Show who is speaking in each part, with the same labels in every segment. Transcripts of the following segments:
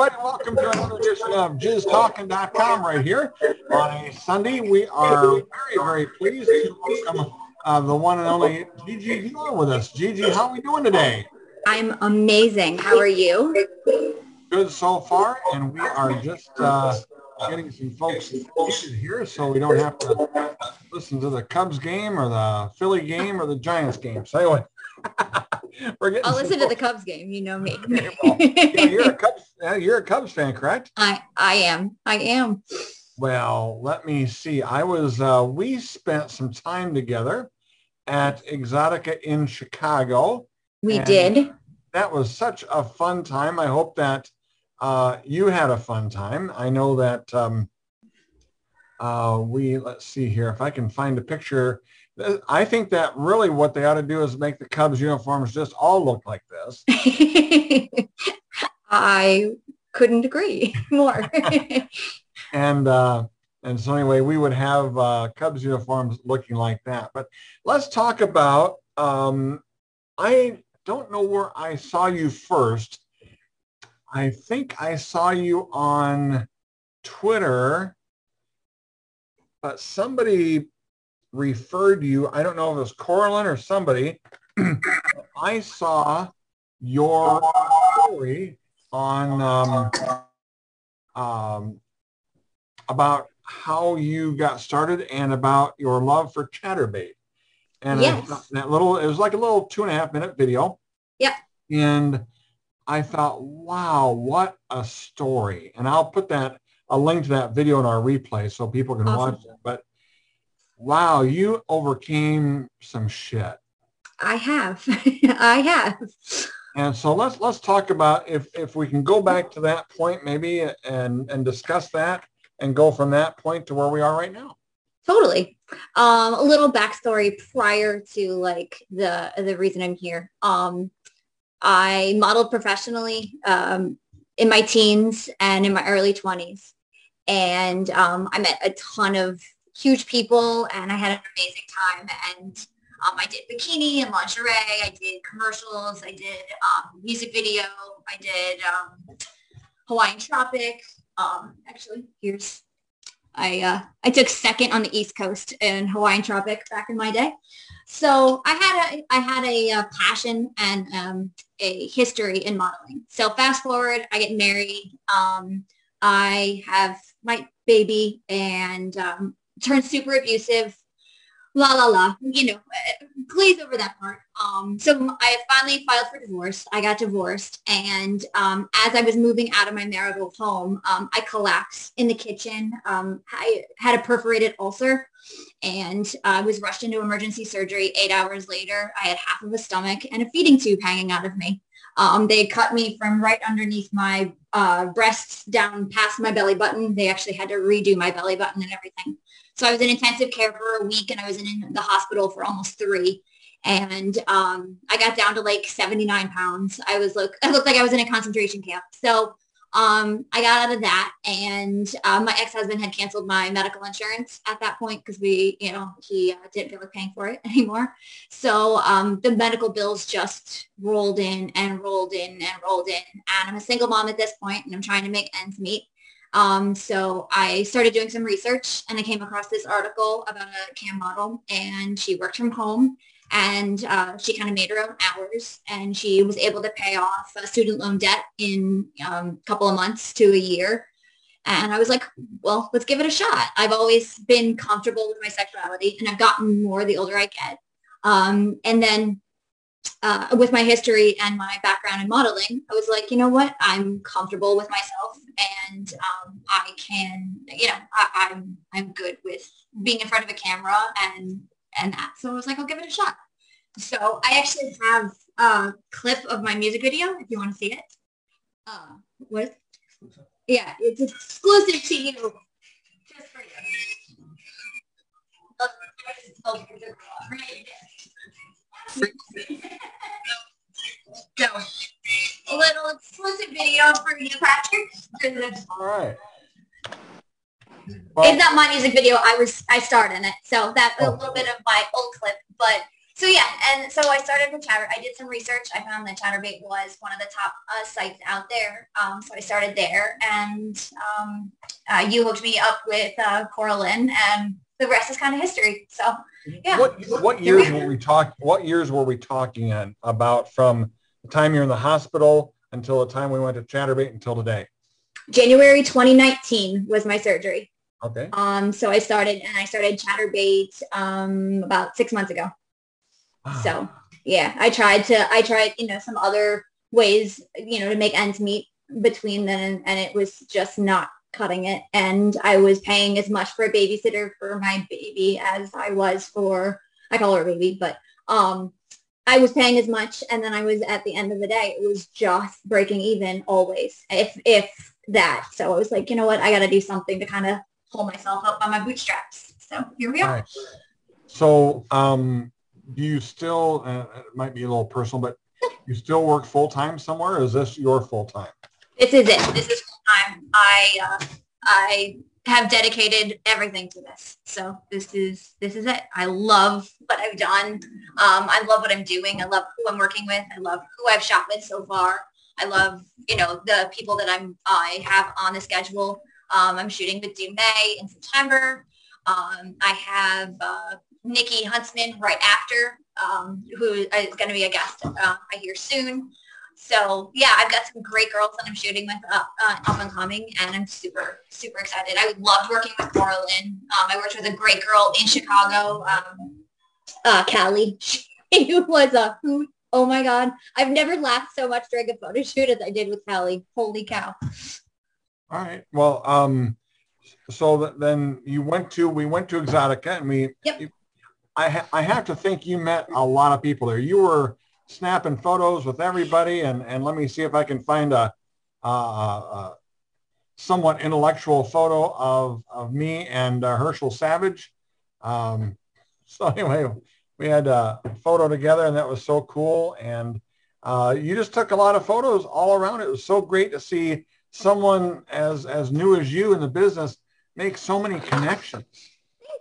Speaker 1: everybody. Welcome to another edition of JizzTalking.com right here on a Sunday. We are very, very pleased to welcome uh, the one and only Gigi Vila with us. Gigi, how are we doing today?
Speaker 2: I'm amazing. How are you?
Speaker 1: Good so far, and we are just uh, getting some folks here so we don't have to listen to the Cubs game or the Philly game or the Giants game. So anyway,
Speaker 2: we're getting I'll listen to the Cubs game. You know me.
Speaker 1: you're a Cubs. You're a Cubs fan, correct?
Speaker 2: I I am. I am.
Speaker 1: Well, let me see. I was. Uh, we spent some time together at Exotica in Chicago.
Speaker 2: We did.
Speaker 1: That was such a fun time. I hope that uh, you had a fun time. I know that um, uh, we, let's see here, if I can find a picture. I think that really what they ought to do is make the Cubs uniforms just all look like this.
Speaker 2: I couldn't agree more.
Speaker 1: and uh, and so anyway, we would have uh, Cubs uniforms looking like that. But let's talk about. Um, I don't know where I saw you first, I think I saw you on Twitter, but somebody referred you. I don't know if it was Corlin or somebody. I saw your story on um, um, about how you got started and about your love for Chaturbate. And
Speaker 2: yes.
Speaker 1: that little, it was like a little two and a half minute video.
Speaker 2: Yep.
Speaker 1: And I thought, wow, what a story. And I'll put that, a link to that video in our replay so people can awesome. watch it. But wow, you overcame some shit.
Speaker 2: I have. I have.
Speaker 1: And so let's let's talk about if if we can go back to that point maybe and and discuss that and go from that point to where we are right now.
Speaker 2: Totally. Um, a little backstory prior to like the the reason I'm here. Um, I modeled professionally um, in my teens and in my early 20s. And um, I met a ton of huge people and I had an amazing time. And um, I did bikini and lingerie. I did commercials. I did um, music video. I did um, Hawaiian Tropic. Um, actually, here's I uh, I took second on the East Coast in Hawaiian Tropic back in my day. So I had a I had a, uh, passion and um, a history in modeling. So fast forward, I get married. Um, I have my baby and um, turned super abusive. La la la. You know, glaze over that part. Um, so I finally filed for divorce. I got divorced, and um, as I was moving out of my marital home, um, I collapsed in the kitchen. Um, I had a perforated ulcer, and I was rushed into emergency surgery. Eight hours later, I had half of a stomach and a feeding tube hanging out of me. Um, they cut me from right underneath my uh, breasts down past my belly button. They actually had to redo my belly button and everything. So I was in intensive care for a week and I was in the hospital for almost three and um, I got down to like 79 pounds. I was look, I looked like I was in a concentration camp. So um, I got out of that, and uh, my ex-husband had canceled my medical insurance at that point because we, you know, he uh, didn't feel like paying for it anymore. So um, the medical bills just rolled in and rolled in and rolled in, and I'm a single mom at this point, and I'm trying to make ends meet. Um, so I started doing some research, and I came across this article about a cam model, and she worked from home and uh, she kind of made her own hours and she was able to pay off a student loan debt in a um, couple of months to a year. And i was like well let's give it a shot. I've always been comfortable with my sexuality and i've gotten more the older i get. Um, and then uh, with my history and my background in modeling i was like you know what i'm comfortable with myself and um, i can you know I, i'm i'm good with being in front of a camera and and that. So I was like, I'll give it a shot. So I actually have a clip of my music video if you want to see it. Uh, what? Yeah, it's exclusive to you. Just for you. So, a little exclusive video for you, Patrick.
Speaker 1: All right.
Speaker 2: Well, it's not my music video. I was I starred in it, so that's oh. a little bit of my old clip. But so yeah, and so I started with Chatter. I did some research. I found that Chaturbate was one of the top uh, sites out there. Um, so I started there, and um, uh, you hooked me up with uh, Coralyn, and the rest is kind of history. So yeah.
Speaker 1: What what years were we talking? What years were we talking in about from the time you're in the hospital until the time we went to Chaturbate until today?
Speaker 2: January 2019 was my surgery.
Speaker 1: Okay.
Speaker 2: Um, so I started and I started Chaturbate um, about six months ago. So yeah, I tried to, I tried, you know, some other ways, you know, to make ends meet between then and, and it was just not cutting it. And I was paying as much for a babysitter for my baby as I was for, I call her a baby, but um, I was paying as much. And then I was at the end of the day, it was just breaking even always, if, if that. So I was like, you know what, I got to do something to kind of pull myself up by my bootstraps. So here we are. Right.
Speaker 1: So um, do you still, uh, it might be a little personal, but you still work full time somewhere? is this your full time?
Speaker 2: This is it. This is time. I, uh, I have dedicated everything to this. So this is, this is it. I love what I've done. Um, I love what I'm doing. I love who I'm working with. I love who I've shot with so far. I love, you know, the people that I'm, I have on the schedule. Um, I'm shooting with May in September. Um, I have uh, Nikki Huntsman right after, um, who is going to be a guest uh, I hear soon. So yeah, I've got some great girls that I'm shooting with uh, uh, up and coming, and I'm super super excited. I loved working with Coralyn. Um, I worked with a great girl in Chicago, um, uh, Callie. She was a hoot. Oh my god, I've never laughed so much during a photo shoot as I did with Callie. Holy cow!
Speaker 1: All right. Well, um, so then you went to we went to Exotica, and we
Speaker 2: yep.
Speaker 1: I, ha- I have to think you met a lot of people there. You were snapping photos with everybody, and, and let me see if I can find a, a, a somewhat intellectual photo of, of me and uh, Herschel Savage. Um, so anyway, we had a photo together, and that was so cool. And uh, you just took a lot of photos all around. It was so great to see someone as as new as you in the business make so many connections.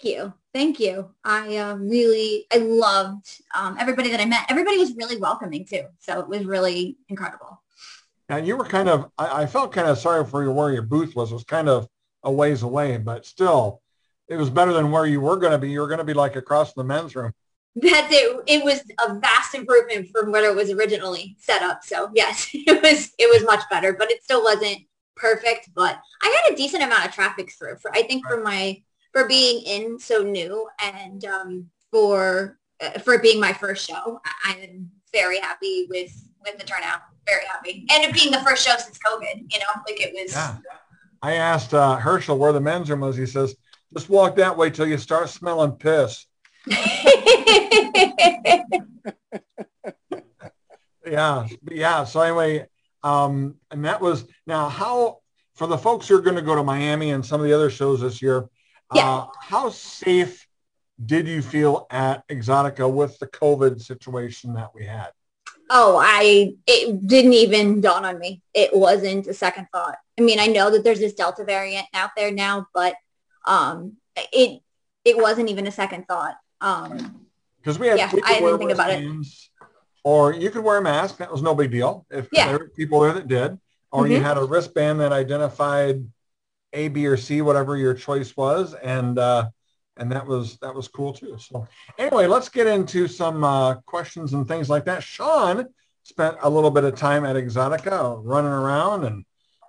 Speaker 2: Thank you. Thank you. I uh, really, I loved um, everybody that I met. Everybody was really welcoming too. So it was really incredible.
Speaker 1: And you were kind of, I, I felt kind of sorry for you where your booth was. It was kind of a ways away, but still, it was better than where you were going to be. You were going to be like across the men's room.
Speaker 2: That's it. It was a vast improvement from what it was originally set up. So yes, it was, it was much better, but it still wasn't perfect. But I had a decent amount of traffic through for, I think right. for my for being in so new and um, for uh, for being my first show. I'm very happy with with the turnout. Very happy, and it being the first show since COVID. You know, like it was.
Speaker 1: Yeah. I asked uh, Herschel where the men's room was. He says, "Just walk that way till you start smelling piss." yeah, yeah. So anyway, um, and that was now how for the folks who are going to go to Miami and some of the other shows this year.
Speaker 2: Yeah. Uh,
Speaker 1: how safe did you feel at Exotica with the COVID situation that we had?
Speaker 2: Oh, I, it didn't even dawn on me. It wasn't a second thought. I mean, I know that there's this Delta variant out there now, but um, it, it wasn't even a second thought. Um,
Speaker 1: because we had,
Speaker 2: yeah, I didn't think about it.
Speaker 1: Or you could wear a mask. That was no big deal. If
Speaker 2: yeah.
Speaker 1: there were people there that did, or mm-hmm. you had a wristband that identified a, B, or C, whatever your choice was, and uh, and that was that was cool too. So anyway, let's get into some uh, questions and things like that. Sean spent a little bit of time at Exotica, running around and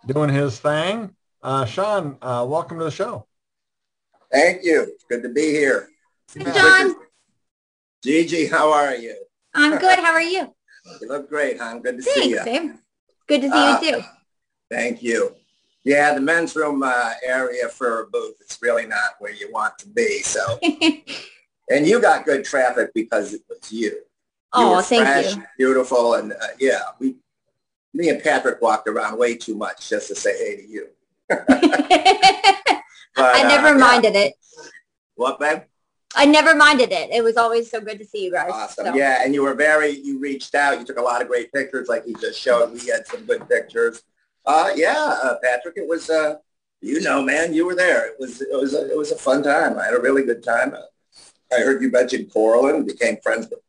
Speaker 1: doing his thing. Uh, Sean, uh, welcome to the show.
Speaker 3: Thank you. It's good to be here.
Speaker 2: Hey, John.
Speaker 3: Gigi, how are you?
Speaker 2: I'm good. How are you?
Speaker 3: You look great, hon. Good to
Speaker 2: Thanks,
Speaker 3: see you.
Speaker 2: Same. Good to see uh, you too.
Speaker 3: Thank you. Yeah, the men's room uh, area for a booth, it's really not where you want to be. So, and you got good traffic because it was you. you
Speaker 2: oh, thank fresh, you.
Speaker 3: Beautiful, and uh, yeah, we, me and Patrick walked around way too much just to say hey to you. but,
Speaker 2: I never uh, minded yeah. it.
Speaker 3: What, babe?
Speaker 2: I never minded it. It was always so good to see you guys.
Speaker 3: Awesome. So. Yeah, and you were very, you reached out. You took a lot of great pictures like he just showed. We had some good pictures. Uh, yeah, uh, Patrick, it was, uh, you know, man, you were there. It was, it was, a, it was a fun time. I had a really good time. I heard you mentioned Coralyn, became friends with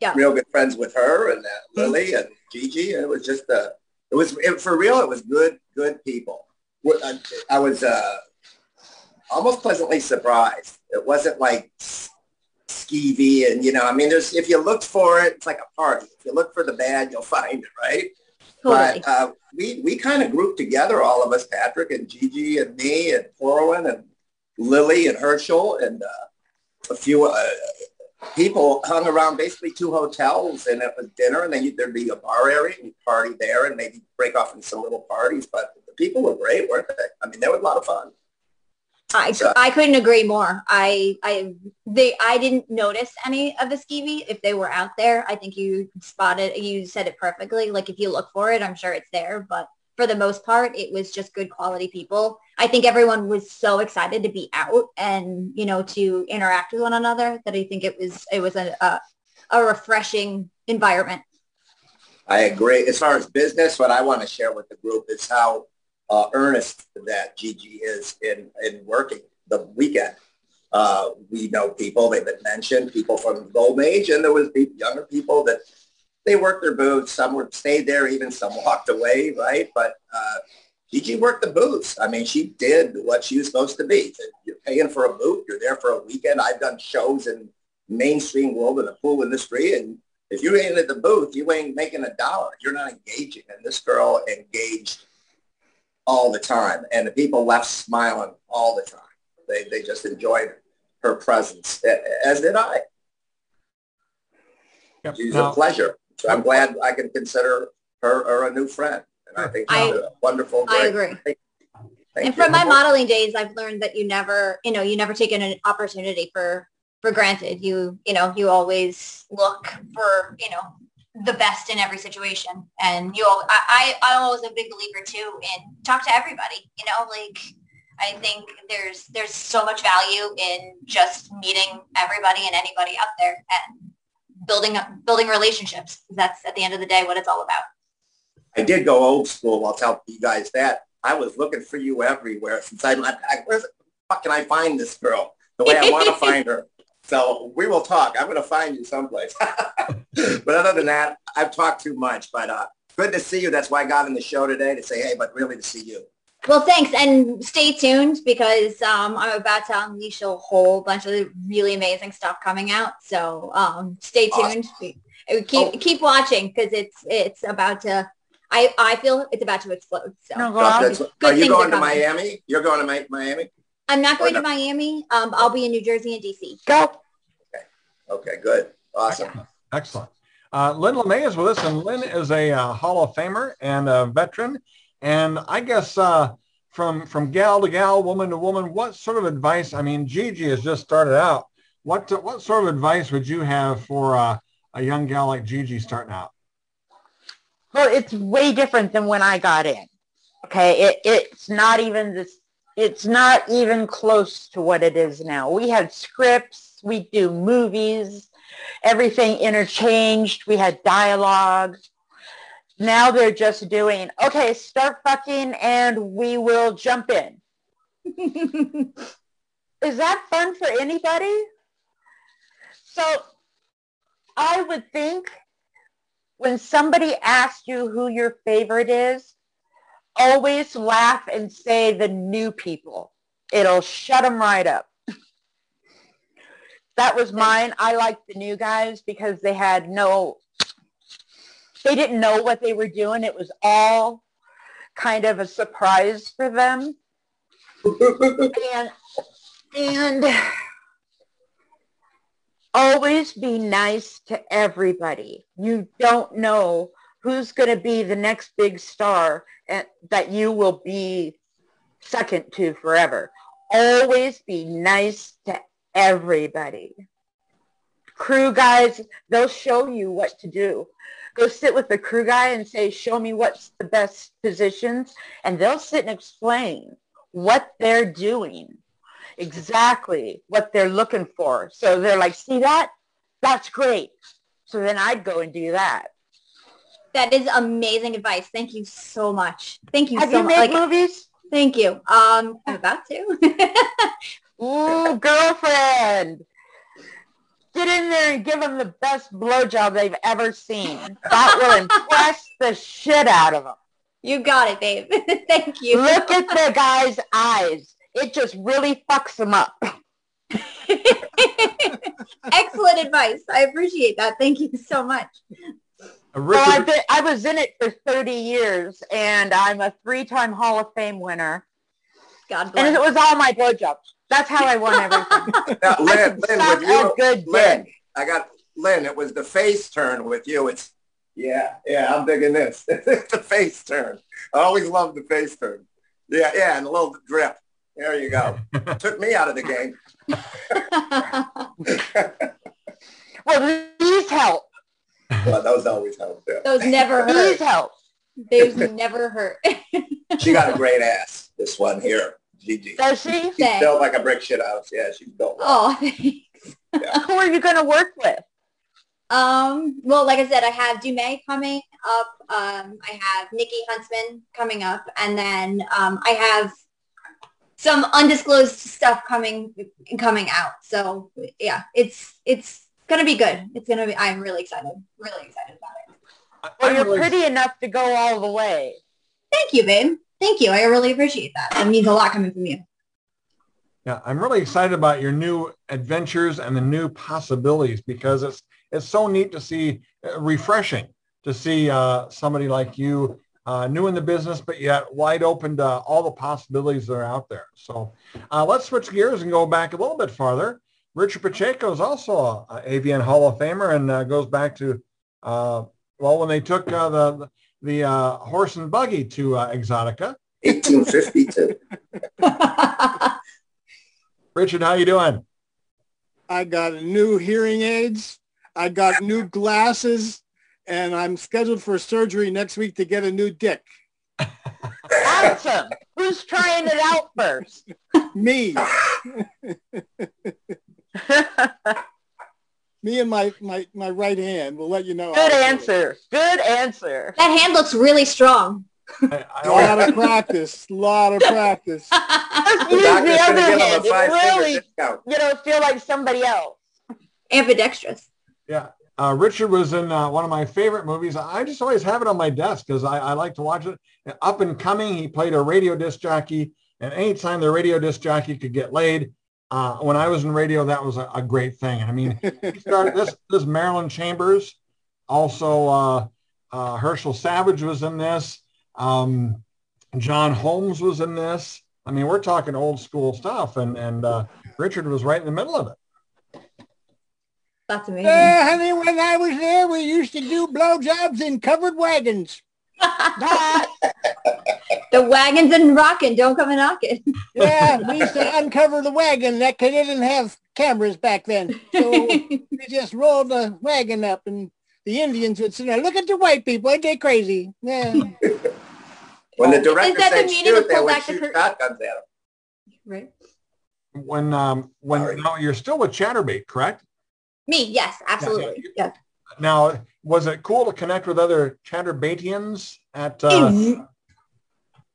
Speaker 2: Yeah.
Speaker 3: real good friends with her and uh, Lily and Gigi. And it was just, uh, it was, it, for real, it was good, good people. I, I was uh, almost pleasantly surprised. It wasn't like skeevy and, you know, I mean, there's, if you look for it, it's like a party. If you look for the bad, you'll find it, right?
Speaker 2: Totally.
Speaker 3: But uh, we, we kind of grouped together, all of us, Patrick and Gigi and me and Corwin and Lily and Herschel and uh, a few uh, people hung around basically two hotels and it was dinner and then you, there'd be a bar area and you'd party there and maybe break off into some little parties. But the people were great, weren't they? I mean, they were a lot of fun.
Speaker 2: I,
Speaker 3: So-
Speaker 2: I couldn't agree more. I I they I didn't notice any of the skeevy if they were out there. I think you spotted you said it perfectly. Like if you look for it, I'm sure it's there. But for the most part, it was just good quality people. I think everyone was so excited to be out and you know to interact with one another that I think it was it was a a, a refreshing environment.
Speaker 3: I agree. As far as business, what I want to share with the group is how uh, earnest that Gigi is in, in working the weekend. Uh, we know people, they've been mentioned, people from Golden Age, and there was younger people that they worked their booths. Some were stayed there, even some walked away, right? But uh, Gigi worked the booths. I mean, she did what she was supposed to be. You're paying for a booth. You're there for a weekend. I've done shows in mainstream world in the pool industry, and if you ain't at the booth, you ain't making a dollar. You're not engaging. And this girl engaged all the time. And the people left smiling all the time. They, they just enjoyed her presence, as did I.
Speaker 1: Yep.
Speaker 3: She's
Speaker 1: Now-
Speaker 3: a pleasure. So I'm glad I can consider her, her a new friend. And I think she's a wonderful.
Speaker 2: I agree.
Speaker 3: Thank
Speaker 2: and from my modeling days, I've learned that you never, you know, you never take an opportunity for for granted. You, you know, you always look for, you know, the best in every situation. And you, al- I, I, I'm always a big believer too in talk to everybody. You know, like I think there's there's so much value in just meeting everybody and anybody out there and building up building relationships. That's at the end of the day what it's all about.
Speaker 3: I did go old school. I'll tell you guys that. I was looking for you everywhere since I, I where the fuck can I find this girl the way I want to find her? So we will talk. I'm going to find you someplace. but other than that, I've talked too much. But uh, good to see you. That's why I got in the show today to say, hey, but really to see you.
Speaker 2: Well, thanks, and stay tuned because um, I'm about to unleash a whole bunch of really amazing stuff coming out. So um, stay tuned. We- we Keep
Speaker 3: Oh.
Speaker 2: keep watching because it's it's about to. I I feel it's about to explode. So
Speaker 4: No, go
Speaker 3: So
Speaker 4: on.
Speaker 2: good
Speaker 3: are you going to. Miami? You're going to Mi- Miami?
Speaker 2: I'm not going
Speaker 3: Or
Speaker 2: to Miami. Um, I'll be in New Jersey and DC.
Speaker 4: Go.
Speaker 3: Okay, Okay. good. Awesome.
Speaker 1: Excellent. Uh, Lynn LeMay is with us, and Lynn is a uh, Hall of Famer and a veteran. And I guess uh, from from gal to gal, woman to woman, what sort of advice? I mean, Gigi has just started out. What what sort of advice would you have for uh, a young gal like Gigi starting out?
Speaker 4: Well, it's way different than when I got in. Okay, it, it's not even this. It's not even close to what it is now. We had scripts. We do movies. Everything interchanged. We had dialogue. Now they're just doing okay. Start fucking, and we will jump in. Is that fun for anybody? So I would think when somebody asks you who your favorite is, always laugh and say the new people. It'll shut them right up. that was mine. I liked the new guys because they had no, they didn't know what they were doing. It was all kind of a surprise for them. and, and always be nice to everybody. You don't know who's going to be the next big star and, that you will be second to forever. Always be nice to everybody. Crew guys, they'll show you what to do. Go sit with the crew guy and say, show me what's the best positions. And they'll sit and explain what they're doing exactly what they're looking for. So they're like, see that? That's great. So then I'd go and do that.
Speaker 2: That is amazing advice. Thank you so much. Thank you
Speaker 4: Have
Speaker 2: so
Speaker 4: you
Speaker 2: much.
Speaker 4: made
Speaker 2: Like,
Speaker 4: movies?
Speaker 2: thank you. Um, I'm about to.
Speaker 4: Ooh, girlfriend. get in there and give them the best blowjob they've ever seen. That will impress the shit out of them.
Speaker 2: You got it, babe. Thank you.
Speaker 4: Look at the guy's eyes. It just really fucks them up.
Speaker 2: Excellent advice. I appreciate that. Thank you so much.
Speaker 4: Well, I've been, I was in it for 30 years, and I'm a three-time Hall of Fame winner.
Speaker 2: God bless.
Speaker 4: And it was all my blowjobs. That's how I won everything.
Speaker 3: Now,
Speaker 4: I
Speaker 3: Lynn, Lynn, with you,
Speaker 4: a good
Speaker 3: Lynn,
Speaker 4: dick.
Speaker 3: I got Lynn. It was the face turn with you. It's yeah, yeah. I'm digging this. the face turn. I always love the face turn. Yeah, yeah, and a little drip. There you go. Took me out of the game.
Speaker 4: Well, these help.
Speaker 3: But those always help. Yeah.
Speaker 2: Those never hurt.
Speaker 4: These
Speaker 2: hurt.
Speaker 4: help.
Speaker 2: Those never hurt.
Speaker 3: She got a great ass. This one here, Gigi.
Speaker 4: Does she?
Speaker 3: She's built like a brick shit house. Yeah, she's built. well.
Speaker 2: oh, thanks.
Speaker 4: Who are you going to work with?
Speaker 2: Um, well, like I said, I have Dumay coming up. Um, I have Nikki Huntsman coming up, and then um, I have some undisclosed stuff coming coming out. So yeah, it's it's gonna be good. It's gonna be. I'm really excited. Really excited about it.
Speaker 4: Well,
Speaker 1: I'm
Speaker 4: you're
Speaker 1: really-
Speaker 4: pretty enough to go all the way.
Speaker 2: Thank you, babe. Thank you. I really appreciate that. It means a lot coming from you.
Speaker 1: Yeah, I'm really excited about your new adventures and the new possibilities because it's it's so neat to see, uh, refreshing to see uh, somebody like you, uh, new in the business, but yet wide open to all the possibilities that are out there. So uh, let's switch gears and go back a little bit farther. Richard Pacheco is also a, a AVN Hall of Famer and uh, goes back to, uh, well, when they took uh, the the uh, horse and buggy to uh, Exotica.
Speaker 3: 1852.
Speaker 1: Richard, how you doing?
Speaker 5: I got new hearing aids. I got new glasses, and I'm scheduled for surgery next week to get a new dick.
Speaker 4: Awesome. Who's trying it out first?
Speaker 5: Me, me and my, my, my right hand. We'll let you know.
Speaker 4: Good answer. Good answer.
Speaker 2: that hand looks really strong.
Speaker 1: I, I.
Speaker 5: A lot of practice. A lot of practice.
Speaker 4: Just
Speaker 3: The
Speaker 4: use the other hand. It really, you know, feel like somebody else.
Speaker 2: Ambidextrous.
Speaker 1: Yeah. Uh, Richard was in uh, one of my favorite movies. I just always have it on my desk because I, I like to watch it. Up and coming, he played a radio disc jockey. And anytime the radio disc jockey could get laid, uh, when I was in radio, that was a, a great thing. I mean, started this, this Marilyn Chambers, also uh, uh, Herschel Savage was in this. Um, John Holmes was in this. I mean, we're talking old school stuff. And, and uh, Richard was right in the middle of it.
Speaker 2: That's amazing.
Speaker 5: Uh, honey, when I was there, we used to do blowjobs in covered wagons.
Speaker 2: The wagons and rocking. Don't come and knock it.
Speaker 5: Yeah, we used to uncover the wagon that they didn't have cameras back then. So we just rolled the wagon up and the Indians would sit there, look at the white people, ain't they crazy? Yeah.
Speaker 3: When the director
Speaker 2: that the
Speaker 3: said
Speaker 2: meaning of
Speaker 3: shoot, they
Speaker 2: pull
Speaker 3: would shoot
Speaker 2: curtain?
Speaker 3: shotguns at him.
Speaker 2: right.
Speaker 1: When, um, when
Speaker 3: Sorry.
Speaker 1: no, you're still with Chaturbate, correct?
Speaker 2: Me, yes, absolutely. Yeah.
Speaker 1: Now, was it cool to connect with other Chaturbatians at? Uh,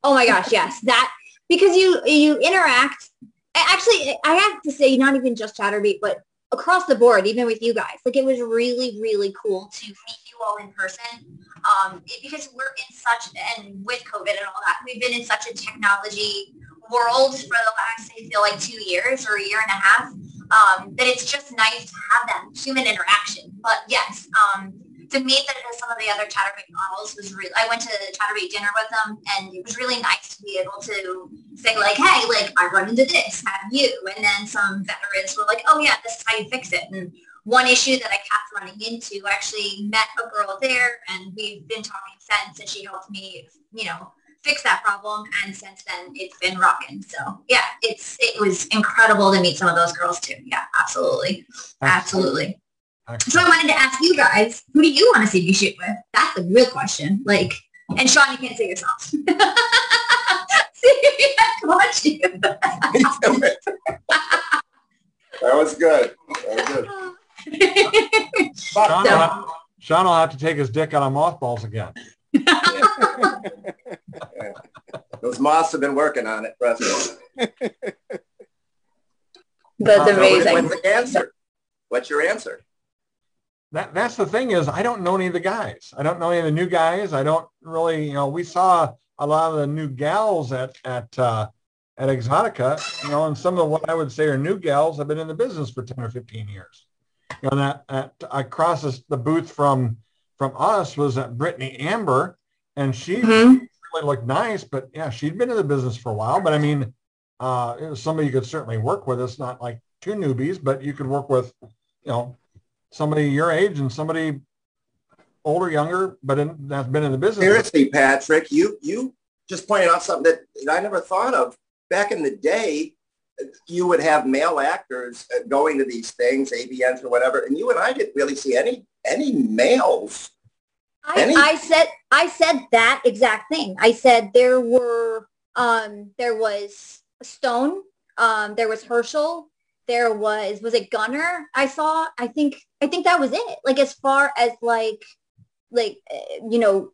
Speaker 2: oh my gosh, yes. That because you you interact. Actually, I have to say, not even just Chaturbate, but across the board, even with you guys. Like it was really, really cool to meet you all in person. Um, because we're in such and with COVID and all that, we've been in such a technology world for the last, I feel like two years or a year and a half. Um, that it's just nice to have that human interaction. But yes, um, to meet the, some of the other Chaturbate models was really, I went to Chaturbate dinner with them and it was really nice to be able to say like, hey, like I run into this, have you? And then some veterans were like, oh yeah, this is how you fix it. And one issue that I kept running into, I actually met a girl there and we've been talking since and she helped me, you know, fix that problem. And since then it's been rocking. So yeah, it's, it was incredible to meet some of those girls too. Yeah, absolutely. Absolutely. So I wanted to ask you guys, who do you want to see me shoot with? That's the real question. Like, and Sean, you can't say yourself. see, I got you.
Speaker 3: That was good. That was good.
Speaker 1: Sean, will
Speaker 2: So-
Speaker 1: have, Sean will have to take his dick out of mothballs again.
Speaker 3: Those moths have been working on it, trust me.
Speaker 2: That's
Speaker 3: So
Speaker 2: amazing.
Speaker 3: When's the cancer? What's your answer?
Speaker 1: That that's the thing is I don't know any of the guys. I don't know any of the new guys. I don't really, you know, we saw a lot of the new gals at at uh, at Exotica, you know, and some of what I would say are new gals have been in the business for 10 or 15 years. You know, that, that across the booth from from us was that Britney Amber, and she mm-hmm. really looked nice, but yeah, she'd been in the business for a while. But I mean, uh, it was somebody you could certainly work with. It's not like two newbies, but you could work with, you know, somebody your age and somebody older, younger, but in, that's been in the business.
Speaker 3: Seriously, Patrick, you you just pointed out something that, that I never thought of. Back in the day, you would have male actors uh, going to these things, AVNs or whatever, and you and I didn't really see any any males.
Speaker 2: I, any? I said I said that exact thing. I said there were um, there was Stone, um, there was Herschel, there was was it Gunner? I saw. I think I think that was it. Like as far as like like uh, you know,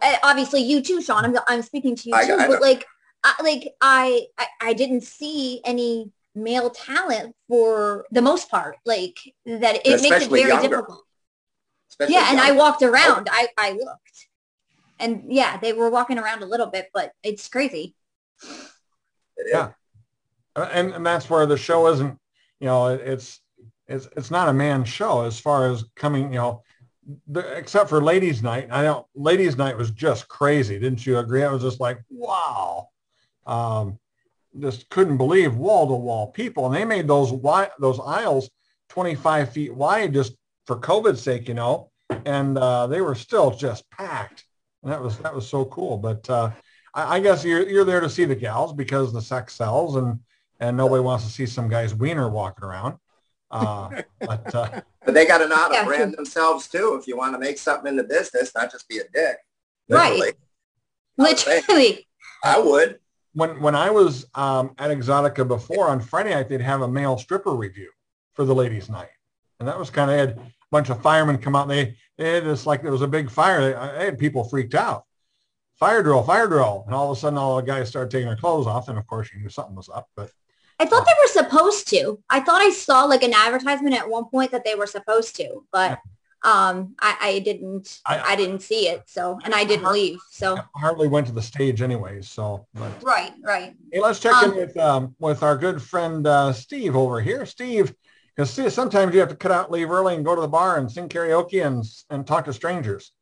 Speaker 2: uh, obviously you too, Sean. I'm I'm speaking to you I, too, I, but like I, like I, I I didn't see any male talent for the most part. Like that it Especially makes it very younger. difficult. Especially yeah, and I walked around. I I looked, and yeah, they were walking around a little bit, but it's crazy.
Speaker 1: Yeah, and, and that's where the show isn't. You know, it's it's it's not a man show as far as coming. You know, the, except for ladies' night. I know ladies' night was just crazy. Didn't you agree? I was just like, wow. Um, just couldn't believe wall to wall people, and they made those wide, those aisles 25 feet wide just for COVID's sake, you know, and uh, they were still just packed. And that was that was so cool. But uh, I, I, guess you're you're there to see the gals because the sex sells, and and nobody wants to see some guy's wiener walking around. Uh,
Speaker 3: but uh, but they got to know how to yeah, brand themselves too. If you want to make something in the business, not just be a dick.
Speaker 2: Literally. Right. Literally.
Speaker 3: I would
Speaker 1: when when I was um, at Exotica before on Friday night, they'd have a male stripper review for the ladies' night, and that was kind of had a bunch of firemen come out. And they they had this like there was a big fire. They, they had people freaked out. Fire drill, fire drill, and all of a sudden, all the guys started taking their clothes off, and of course, you knew something was up. But
Speaker 2: I thought they were supposed to. I thought I saw like an advertisement at one point that they were supposed to, but um i, I didn't I, I, didn't see it so and i didn't leave so I
Speaker 1: hardly went to the stage anyways so
Speaker 2: but. right right
Speaker 1: hey let's check um, in with um with our good friend uh steve over here steve because see sometimes you have to cut out leave early and go to the bar and sing karaoke and and talk to strangers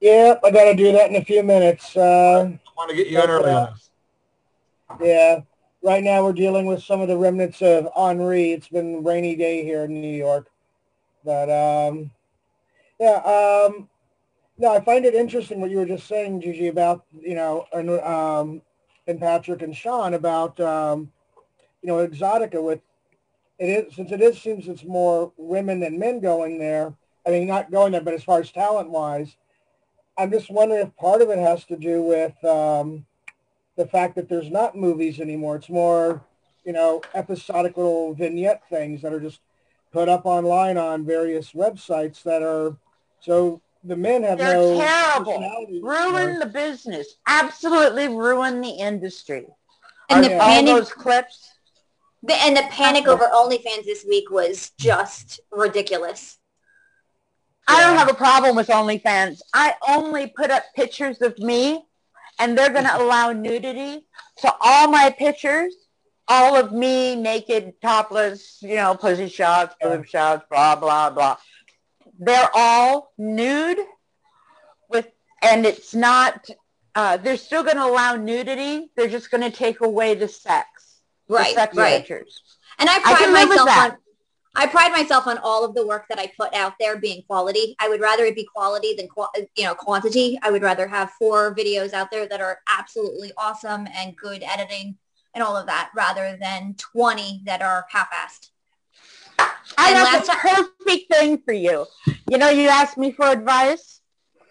Speaker 5: yep i gotta do that in a few minutes uh
Speaker 1: i want to get you in early on this
Speaker 5: yeah right now we're dealing with some of the remnants of henri it's been a rainy day here in new york but um yeah. Um, no, I find it interesting what you were just saying, Gigi, about, you know, and, um, and Patrick and Sean about, um, you know, Exotica with, it is, since it is, seems it's more women than men going there. I mean, not going there, but as far as talent wise, I'm just wondering if part of it has to do with um, the fact that there's not movies anymore. It's more, you know, episodic little vignette things that are just put up online on various websites that are so the men have
Speaker 4: They're
Speaker 5: no
Speaker 4: terrible. Ruin the business. Absolutely ruin the industry.
Speaker 2: And Are the panic, all those clips. The, and the panic over OnlyFans this week was just ridiculous.
Speaker 4: I don't have a problem with OnlyFans. I only put up pictures of me and they're going to allow nudity. So all my pictures, all of me naked, topless, you know, pussy shots, boob shots, blah, blah, blah they're all nude with, and it's not, uh, they're still going to allow nudity. They're just going to take away the sex.
Speaker 2: Right, right. Pictures. And I pride I myself on, I pride myself on all of the work that I put out there being quality. I would rather it be quality than you know quantity. I would rather have four videos out there that are absolutely awesome and good editing and all of that rather than 20 that are half-assed.
Speaker 4: I have the perfect thing for you. You know, you asked me for advice.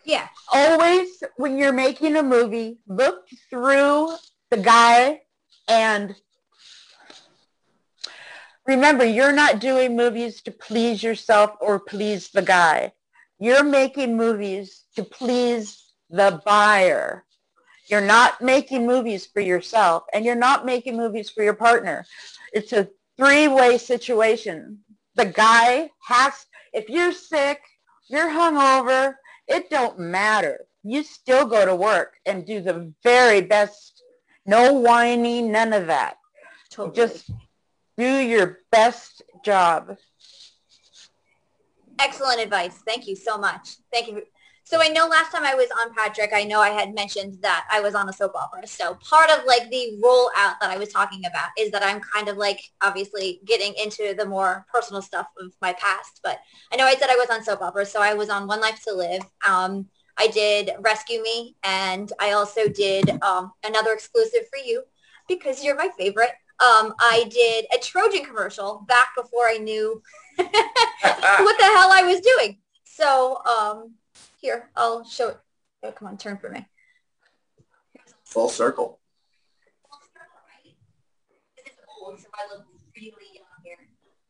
Speaker 2: Yeah.
Speaker 4: Always, when you're making a movie, look through the guy and remember, you're not doing movies to please yourself or please the guy. You're making movies to please the buyer. You're not making movies for yourself and you're not making movies for your partner. It's a three-way situation. the guy has, if you're sick, you're hungover, it don't matter. You still go to work and do the very best. No whining, none of that.
Speaker 2: Totally.
Speaker 4: Just do your best job.
Speaker 2: Excellent advice. Thank you so much. Thank you. So I know last time I was on Patrick, I know I had mentioned that I was on a soap opera. So part of like the rollout that I was talking about is that I'm kind of like obviously getting into the more personal stuff of my past. But I know I said I was on soap opera. So I was on One Life to Live. Um, I did Rescue Me and I also did um, another exclusive for you because you're my favorite. Um, I did a Trojan commercial back before I knew what the hell I was doing. So um, here, I'll show it. Oh, come on, turn for me.
Speaker 3: Full circle.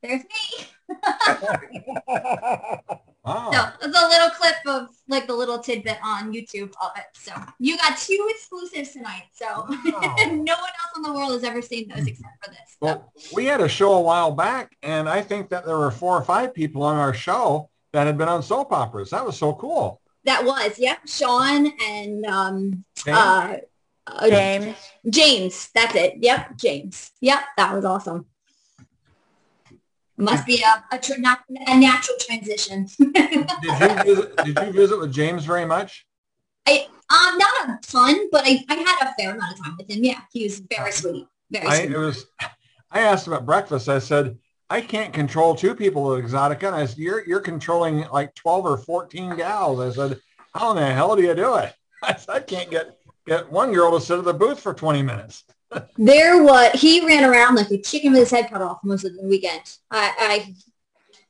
Speaker 2: There's me.
Speaker 1: Wow.
Speaker 2: So it's a little clip of like the little tidbit on YouTube of it. So you got two exclusives tonight. So
Speaker 1: Wow.
Speaker 2: no one else in the world has ever seen those except for this. So
Speaker 1: Well, we had a show a while back, and I think that there were four or five people on our show that had been on soap operas. That was so cool.
Speaker 2: that was, yep, Sean and um,
Speaker 1: James?
Speaker 2: uh, uh,
Speaker 4: James.
Speaker 2: James. That's it. Yep, James. Yep, that was awesome. Must be a, a, tr- not, a natural transition.
Speaker 1: did you visit, did you visit with James very much?
Speaker 2: I um not a ton, but I, I had a fair amount of time with him. Yeah, he was very sweet. Very
Speaker 1: I
Speaker 2: sweet.
Speaker 1: it was. I asked him at breakfast. I said, I can't control two people at Exotica. And I said, you're you're controlling like twelve or fourteen gals. I said, how in the hell do you do it? I said, I can't get get one girl to sit at the booth for twenty minutes.
Speaker 2: There was he ran around like a chicken with his head cut off most of the weekend. I, I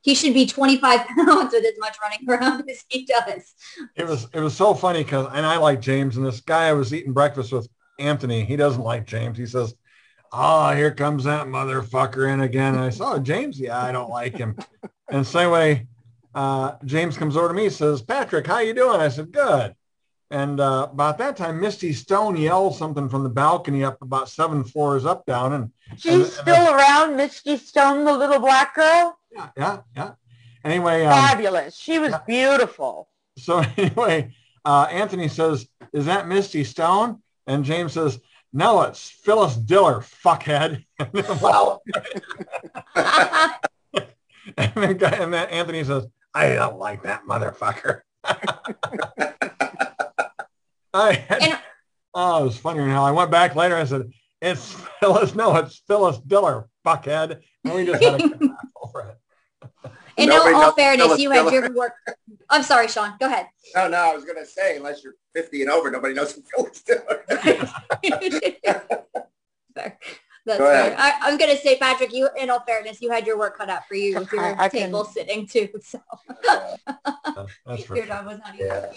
Speaker 2: he should be 25 pounds with as much running around as he does.
Speaker 1: It was it was so funny because and I like James and this guy I was eating breakfast with Anthony. He doesn't like James. He says, "Oh, here comes that motherfucker in again." And I saw oh, James. Yeah, I don't like him. and so anyway, uh, James comes over to me. Says, "Patrick, how you doing?" I said, "Good." And uh, about that time, Misty Stone yelled something from the balcony up about seven floors up down, and
Speaker 4: She's
Speaker 1: and
Speaker 4: still around, Misty Stone, the little black girl.
Speaker 1: yeah, yeah, yeah. Anyway, um,
Speaker 4: Fabulous. She was
Speaker 1: yeah.
Speaker 4: beautiful.
Speaker 1: So anyway, uh, Anthony says, is that Misty Stone? And James says, no, it's Phyllis Diller, fuckhead.
Speaker 3: Wow.
Speaker 1: and, then, and then Anthony says, I don't like that motherfucker. I had,
Speaker 2: And-
Speaker 1: oh, it was funny how I went back later. I said, it's Phyllis. No, it's Phyllis Diller, fuckhead. And we just had a laugh over it.
Speaker 2: In
Speaker 3: Nobody
Speaker 2: all, all fairness,
Speaker 3: Phyllis
Speaker 2: you had
Speaker 3: Diller.
Speaker 2: your work. I'm sorry, Sean. Go ahead.
Speaker 3: No, no, I was going to say, unless you're 50 and over, nobody knows who Phyllis Diller
Speaker 2: Fair. That's
Speaker 3: Go ahead.
Speaker 2: fair. I, I'm going to say, Patrick, you, in all fairness, you had your work cut out for you with your
Speaker 4: I- I can-
Speaker 2: table sitting too. So
Speaker 1: That's for
Speaker 2: your job was not easy.
Speaker 3: Yeah.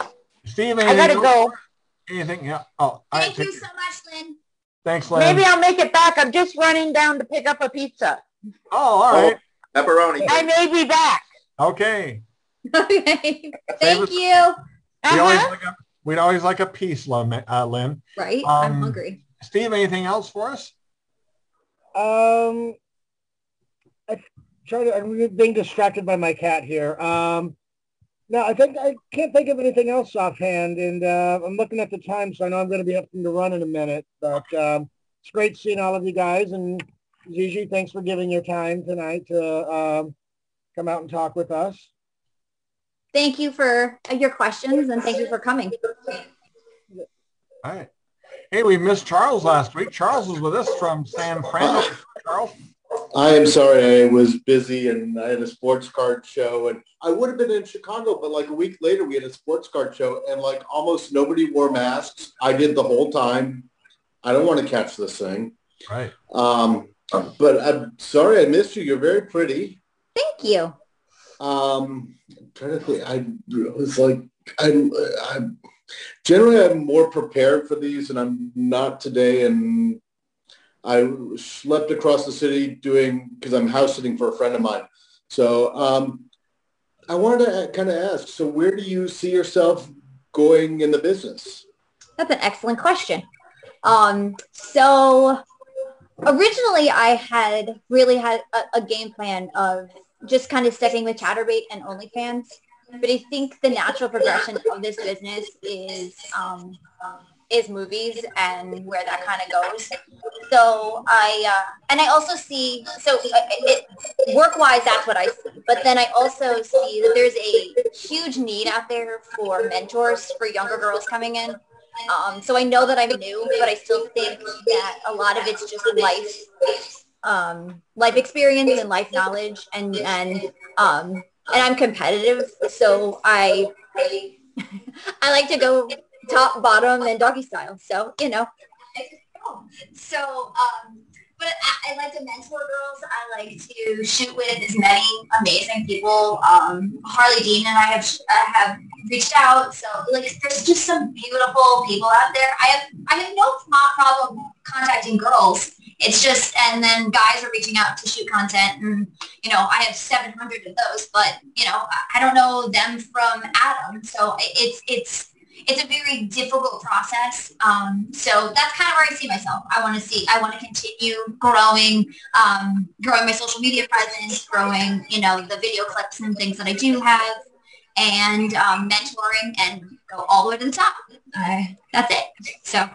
Speaker 1: Steve,
Speaker 4: I gotta go.
Speaker 1: Anything? Yeah. Oh, all right.
Speaker 2: Thank you
Speaker 1: take-
Speaker 2: so much, Lynn.
Speaker 1: Thanks, Lynn.
Speaker 4: Maybe I'll make it back. I'm just running down to pick up a pizza.
Speaker 1: Oh, all right.
Speaker 3: Pepperoni.
Speaker 4: I may be back.
Speaker 1: Okay.
Speaker 2: Okay.
Speaker 1: Save
Speaker 2: Thank
Speaker 1: us-
Speaker 2: you.
Speaker 1: We always
Speaker 4: Uh-huh.
Speaker 1: like a, we'd always like a piece, Lynn. Uh, Lynn.
Speaker 2: Right?
Speaker 1: Um,
Speaker 2: I'm hungry.
Speaker 1: Steve, anything else for us?
Speaker 5: Um, I try to. I'm being distracted by my cat here. Um, no, I think I can't think of anything else offhand, and uh, I'm looking at the time, so I know I'm going to be having to run in a minute. But um, it's great seeing all of you guys, and Gigi, thanks for giving your time tonight to um, come out and talk with us.
Speaker 2: Thank you for uh, your questions and thank you for coming.
Speaker 1: All right. Hey, we missed Charles last week. Charles was with us from San Fran. Charles.
Speaker 6: I am sorry, I was busy and I had a sports card show and I would have been in Chicago, but like a week later we had a sports card show and like almost nobody wore masks. I did the whole time. I don't want to catch this thing.
Speaker 1: Right.
Speaker 6: Um, but I'm sorry I missed you. You're very pretty.
Speaker 2: Thank you.
Speaker 6: Um, I'm trying to think. I was like, I'm, I'm generally I'm more prepared for these and I'm not today. And I slept across the city doing, because I'm house sitting for a friend of mine. So um, I wanted to kind of ask, so where do you see yourself going in the business?
Speaker 2: That's an excellent question. Um, so originally I had really had a, a game plan of just kind of sticking with Chaturbate and OnlyFans. But I think the natural progression of this business is um, is movies and where that kind of goes. So I uh, and I also see so uh, it, work wise that's what I see. But then I also see that there's a huge need out there for mentors for younger girls coming in. Um, so I know that I'm new, but I still think that a lot of it's just life um, life experience and life knowledge and and um, and I'm competitive, so I I like to go top, bottom, and doggy style. So you know. So, um, but I, I, like to mentor girls. I like to shoot with as many amazing people. Um, Harley Dean and I have uh, have reached out. So like, there's just some beautiful people out there. I have I have no problem contacting girls it's just, and then guys are reaching out to shoot content and, you know, I have 700 of those, but, you know, I don't know them from Adam. So it's, it's, it's a very difficult process. Um, so that's kind of where I see myself. I want to see, I want to continue growing, um, growing my social media presence, growing, you know, the video clips and things that I do have and um, mentoring and go all the way to the top. That's it. So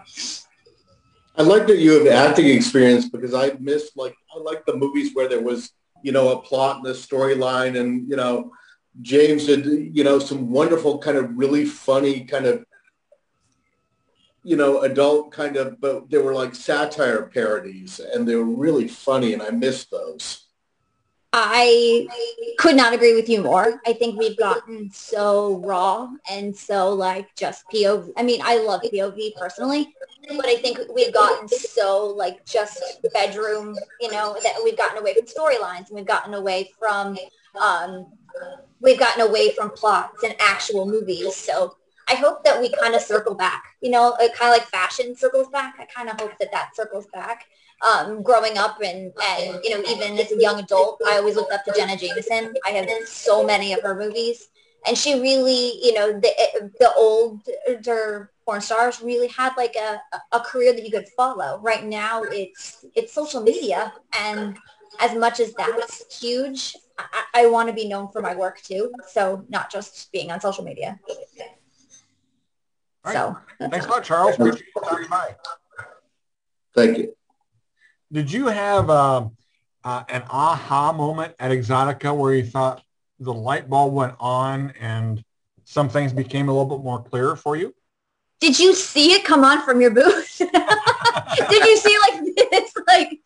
Speaker 6: I like that you have acting experience because I miss like I like the movies where there was you know a plot and a storyline and you know James did you know some wonderful kind of really funny kind of you know adult kind of but they were like satire parodies and they were really funny and I missed those.
Speaker 2: I could not agree with you more. I think we've gotten so raw and so like just POV. I mean, I love POV personally, but I think we've gotten so like just bedroom, you know, that we've gotten away from storylines and we've gotten away from, um, we've gotten away from plots and actual movies. So I hope that we kind of circle back, you know, it kind of like fashion circles back. I kind of hope that that circles back um, growing up and, and, you know, even as a young adult, I always looked up to Jenna Jameson. I have so many of her movies. And she really, you know, the, the older porn stars really had like a, a career that you could follow. Right now, it's it's social media. And as much as that's huge, I, I want to be known for my work too. So not just being on social media.
Speaker 1: Right. So thanks a lot, Charles. Appreciate you by.
Speaker 6: Thank you.
Speaker 1: Did you have uh, uh, an aha moment at Exotica where you thought the light bulb went on and some things became a little bit more clear for you?
Speaker 2: Did you see it come on from your booth? did you see like this like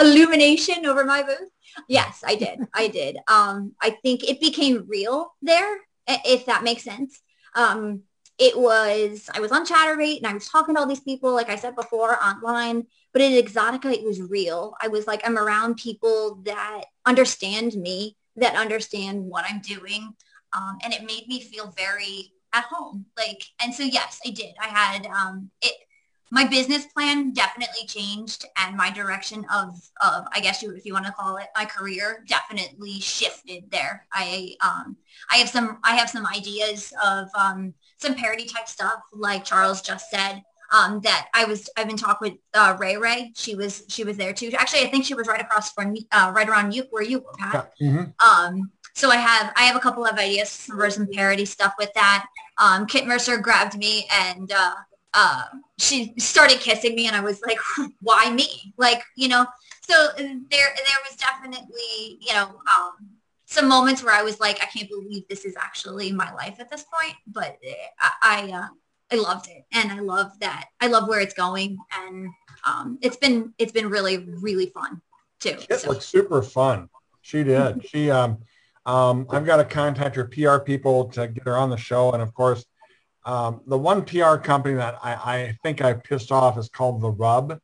Speaker 2: illumination over my booth? Yes, I did. I did. Um, I think it became real there, if that makes sense. Um, it was, I was on Chaturbate and I was talking to all these people, like I said before, online, but in Exotica, it was real. I was like, I'm around people that understand me, that understand what I'm doing. Um, and it made me feel very at home. Like, and so, yes, I did. I had, um, it, my business plan definitely changed and my direction of, of I guess you, if you want to call it my career definitely shifted there. I, um, I have some, I have some ideas of, um, some parody type stuff like Charles just said um, that I was I've been talking with uh, Ray Ray. She was she was there too. Actually, I think she was right across from uh, right around you where you were, Pat. Mm-hmm. Um, so I have I have a couple of ideas for some parody stuff with that. Um, Kit Mercer grabbed me and uh, uh, she started kissing me, and I was like, "Why me?" Like you know. So there there was definitely you know um, some moments where I was like, I can't believe this is actually my life at this point. But I, I uh, I loved it, and I love that. I love where it's going, and um, it's been it's been really really fun too.
Speaker 1: It so. looks super fun. She did. she um, um, I've got to contact her PR people to get her on the show, and of course, um, the one PR company that I, I think I pissed off is called the Rub,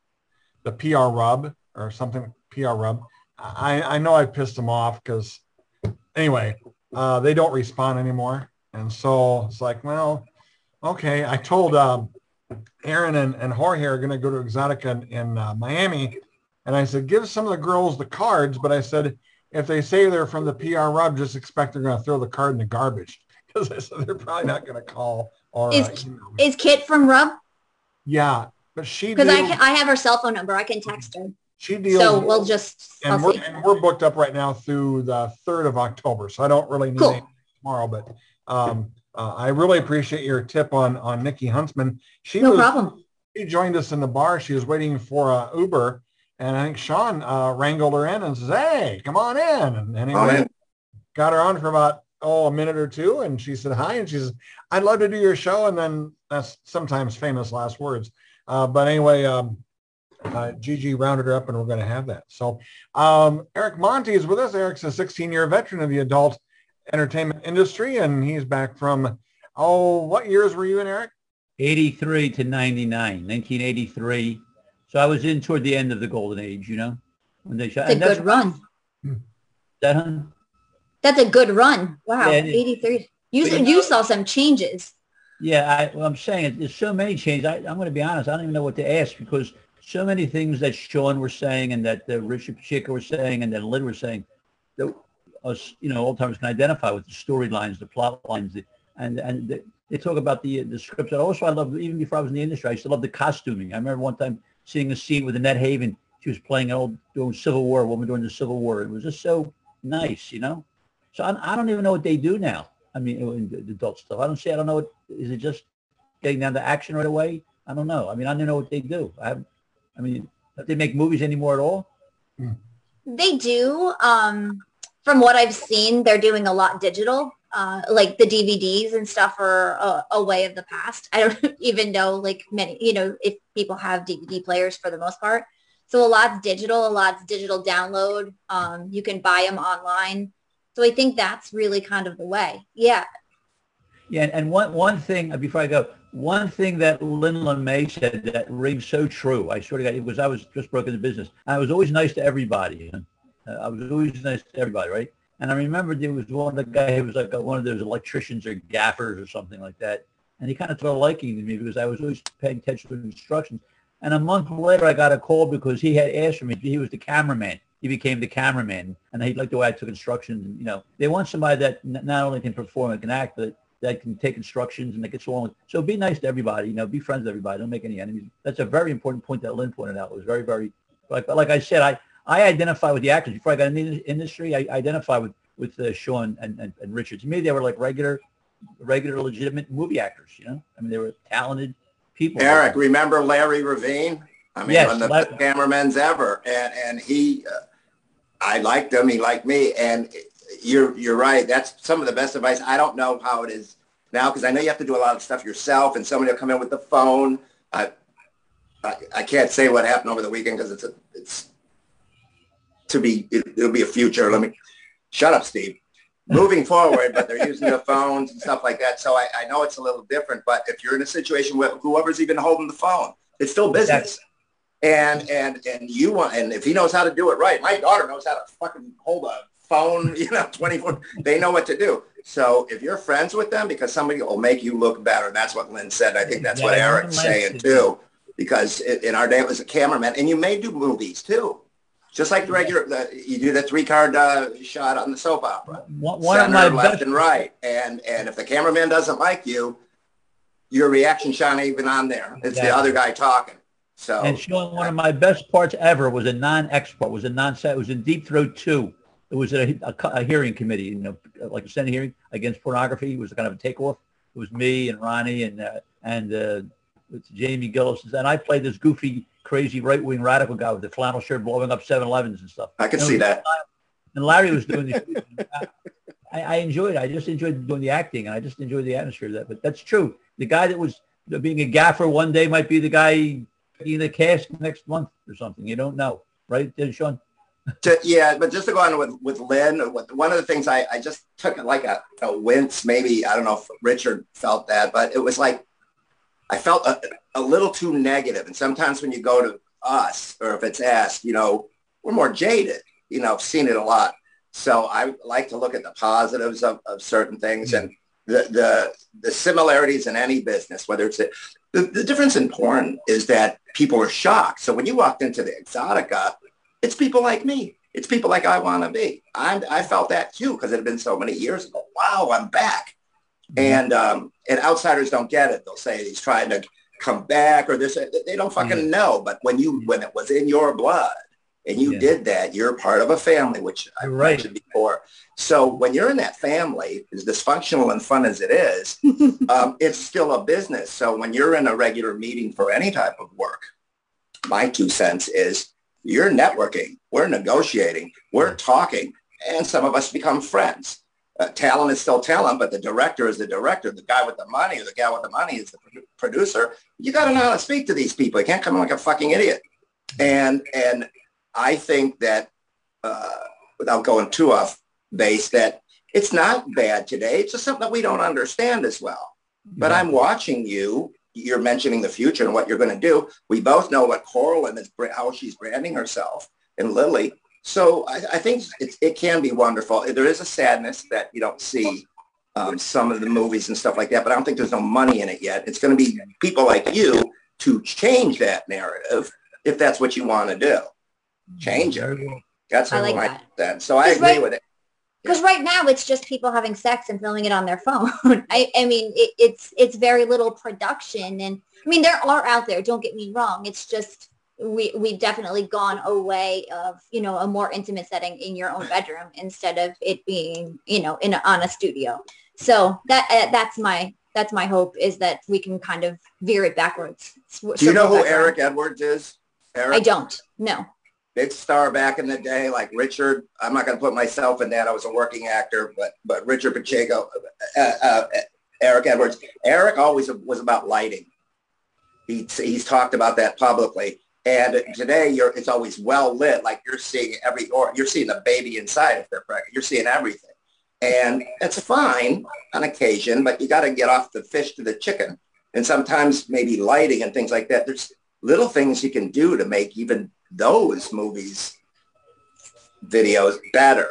Speaker 1: the PR Rub or something. PR Rub. I, I know I pissed them off because anyway, uh, they don't respond anymore, and so it's like, well, Okay, I told um, Aaron and, and Jorge are going to go to Exotica in, in uh, Miami. And I said, give some of the girls the cards. But I said, if they say they're from the PR rub, just expect they're going to throw the card in the garbage. Because I said, they're probably not going to call. Or,
Speaker 2: is, uh, is Kit from Rub?
Speaker 1: Yeah, but she
Speaker 2: Because I, I have her cell phone number. I can text her.
Speaker 1: She deals.
Speaker 2: So we'll just. I'll
Speaker 1: and we're,
Speaker 2: see.
Speaker 1: and we're booked up right now through the 3rd of October. So I don't really need
Speaker 2: Cool.
Speaker 1: tomorrow, but um, uh, I really appreciate your tip on, on Nikki Huntsman. She
Speaker 2: No
Speaker 1: was,
Speaker 2: problem.
Speaker 1: she joined us in the bar. She was waiting for uh, Uber. And I think Sean uh, wrangled her in and says, hey, come on in. And anyway,
Speaker 3: Oh,
Speaker 1: got her on for about, oh, a minute or two. And she said, hi. And she says, I'd love to do your show. And then that's sometimes famous last words. Uh, but anyway, um, uh, Gigi rounded her up and we're going to have that. So um, Eric Monti is with us. Eric's a 16-year veteran of the adult entertainment industry, and he's back from, oh, what years were you in, Eric?
Speaker 7: 83 to 99, 1983. So I was in toward the end of the golden age, you know, when they shot.
Speaker 2: That's a
Speaker 7: and that's
Speaker 2: good run.
Speaker 7: that, huh?
Speaker 2: That's a good run. Wow.
Speaker 7: Yeah,
Speaker 2: 83. You,
Speaker 7: you
Speaker 2: you saw some changes.
Speaker 7: Yeah, I, well, I'm saying it, there's so many changes. I, I'm going to be honest. I don't even know what to ask because so many things that Sean were saying and that uh, Richard Pacheco were saying and then Lynn was saying that us, you know, old timers can identify with the storylines, the plot lines, the, and and the, they talk about the the scripts. And also, I love even before I was in the industry, I used to love the costuming. I remember one time seeing a scene with Annette Haven. She was playing an old doing Civil War, a woman during the Civil War. It was just so nice, you know. So I, I don't even know what they do now. I mean, the adult stuff. I don't see. I don't know. What, is it just getting down to action right away? I don't know. I mean, I don't know what they do. I, I mean, don't they make movies anymore at all?
Speaker 2: They do. Um, from what I've seen, they're doing a lot digital. Uh, like the DVDs and stuff are a, a way of the past. I don't even know like many, you know, if people have DVD players for the most part. So a lot's digital, a lot's digital download. Um, you can buy them online. So I think that's really kind of the way. Yeah.
Speaker 7: Yeah, and one one thing uh, before I go, one thing that Lynn LeMay said that rings so true. I sort of got it was I was just broke into business. I was always nice to everybody. I was always nice to everybody, right? And I remember there was one the guy who was like one of those electricians or gaffers or something like that, and he kind of took a liking to me because I was always paying attention to instructions. And a month later, I got a call because he had asked for me. He was the cameraman. He became the cameraman, and he liked the way I took instructions. And, you know, they want somebody that n- not only can perform and can act, but that can take instructions and that gets along with. So be nice to everybody. You know, be friends with everybody. Don't make any enemies. That's a very important point that Lynn pointed out. It was very, very like like I said, I I identify with the actors before I got in the industry. I identify with with uh, Sean and, and and Richard. To me, they were like regular, regular, legitimate movie actors. You know, I mean, they were talented people.
Speaker 3: Eric, remember Larry Revene? I mean,
Speaker 7: Yes,
Speaker 3: one of the
Speaker 7: Larry-
Speaker 3: cameramen's ever, and and he, uh, I liked him. He liked me, and you're you're right. That's some of the best advice. I don't know how it is now because I know you have to do a lot of stuff yourself, and somebody will come in with the phone. I I, I can't say what happened over the weekend because it's a it's to be it, it'll be a future. Let me shut up, Steve. Moving forward, but they're using the phones and stuff like that. So I, I know it's a little different, but if you're in a situation where whoever's even holding the phone, it's still business. And and and you want and if he knows how to do it right, my daughter knows how to fucking hold a phone, you know, 24. They know what to do. So if you're friends with them, because somebody will make you look better, that's what Lynn said. I think that's what Eric's saying too. Because it, in our day it was a cameraman, and you may do movies too, just like the regular. The, you do the three card uh, shot on the soap opera
Speaker 7: One, one of
Speaker 3: center, left,
Speaker 7: best
Speaker 3: and right. And and if the cameraman doesn't like you, your reaction shot ain't even on there. It's the other guy talking. So
Speaker 7: And Sean, one of my best parts ever was a non-X part, was a non-set. It was in Deep Throat 2. It was a, a, a hearing committee, you know, like a Senate hearing against pornography. It was kind of a takeoff. It was me and Ronnie and uh, and uh, Jamie Gillis. And I played this goofy, crazy right-wing radical guy with the flannel shirt blowing up 7-Elevens and stuff.
Speaker 3: I can
Speaker 7: And
Speaker 3: see that.
Speaker 7: And Larry was doing the I, I enjoyed it. I just enjoyed doing the acting, and I just enjoyed the atmosphere of that. But that's true. The guy that was being a gaffer one day might be the guy in the cast next month or something. You don't know, right, uh, Sean?
Speaker 3: To, yeah, but just to go on with, with Lynn, what- one of the things I, I just took like a, a wince, maybe, I don't know if Richard felt that, but it was like, I felt a, a little too negative. And sometimes when you go to us, or if it's asked, you know, we're more jaded, you know, I've seen it a lot. So I like to look at the positives of, of certain things and the, the, the similarities in any business, whether it's, the, the difference in porn is that people are shocked. So when you walked into the Exotica, it's people like me. It's people like I want to be. I'm, I felt that too because it had been so many years ago. Wow, I'm back. And um, and outsiders don't get it. They'll say he's trying to come back or this. They don't fucking know. But when you when it was in your blood, and you
Speaker 7: Yeah.
Speaker 3: did that, you're part of a family, which I
Speaker 7: right.
Speaker 3: mentioned before. So when you're in that family, as dysfunctional and fun as it is, um, it's still a business. So when you're in a regular meeting for any type of work, my two cents is you're networking, we're negotiating, we're talking, and some of us become friends. Uh, talent is still talent, but the director is the director. The guy with the money or the gal with the money is the producer. You got to know how to speak to these people. You can't come in like a fucking idiot. And and I think that uh, without going too off base, that it's not bad today. It's just something that we don't understand as well. But I'm watching you. You're mentioning the future and what you're going to do. We both know what Coral and it's, bra- how she's branding herself and Lily. So I, I think it, it can be wonderful. There is a sadness that you don't see um, some of the movies and stuff like that, but I don't think there's no money in it yet. It's going to be people like you to change that narrative if that's what you want to do. Change it.
Speaker 7: Very well.
Speaker 3: That's
Speaker 2: I like
Speaker 3: my
Speaker 2: that.
Speaker 3: sense. So I agree
Speaker 2: right-
Speaker 3: with it.
Speaker 2: Because right now it's just people having sex and filming it on their phone. I, I mean, it, it's it's very little production, and I mean there are out there. Don't get me wrong. It's just we we've definitely gone away of you know a more intimate setting in your own bedroom instead of it being you know in a, on a studio. So that uh, that's my that's my hope is that we can kind of veer it backwards.
Speaker 3: Do you know who Eric Edwards is? Eric?
Speaker 2: I don't. No.
Speaker 3: Big star back in the day, like Richard. I'm not going to put myself in that. I was a working actor, but but Richard Pacheco, uh, uh, Eric Edwards. Eric always was about lighting. He, he's talked about that publicly. And today, you're it's always well lit, like you're seeing every or you're seeing the baby inside if they're pregnant. You're seeing everything, and it's fine on occasion, but you got to get off the fish to the chicken. And sometimes maybe lighting and things like that. There's little things you can do to make even those movies videos better.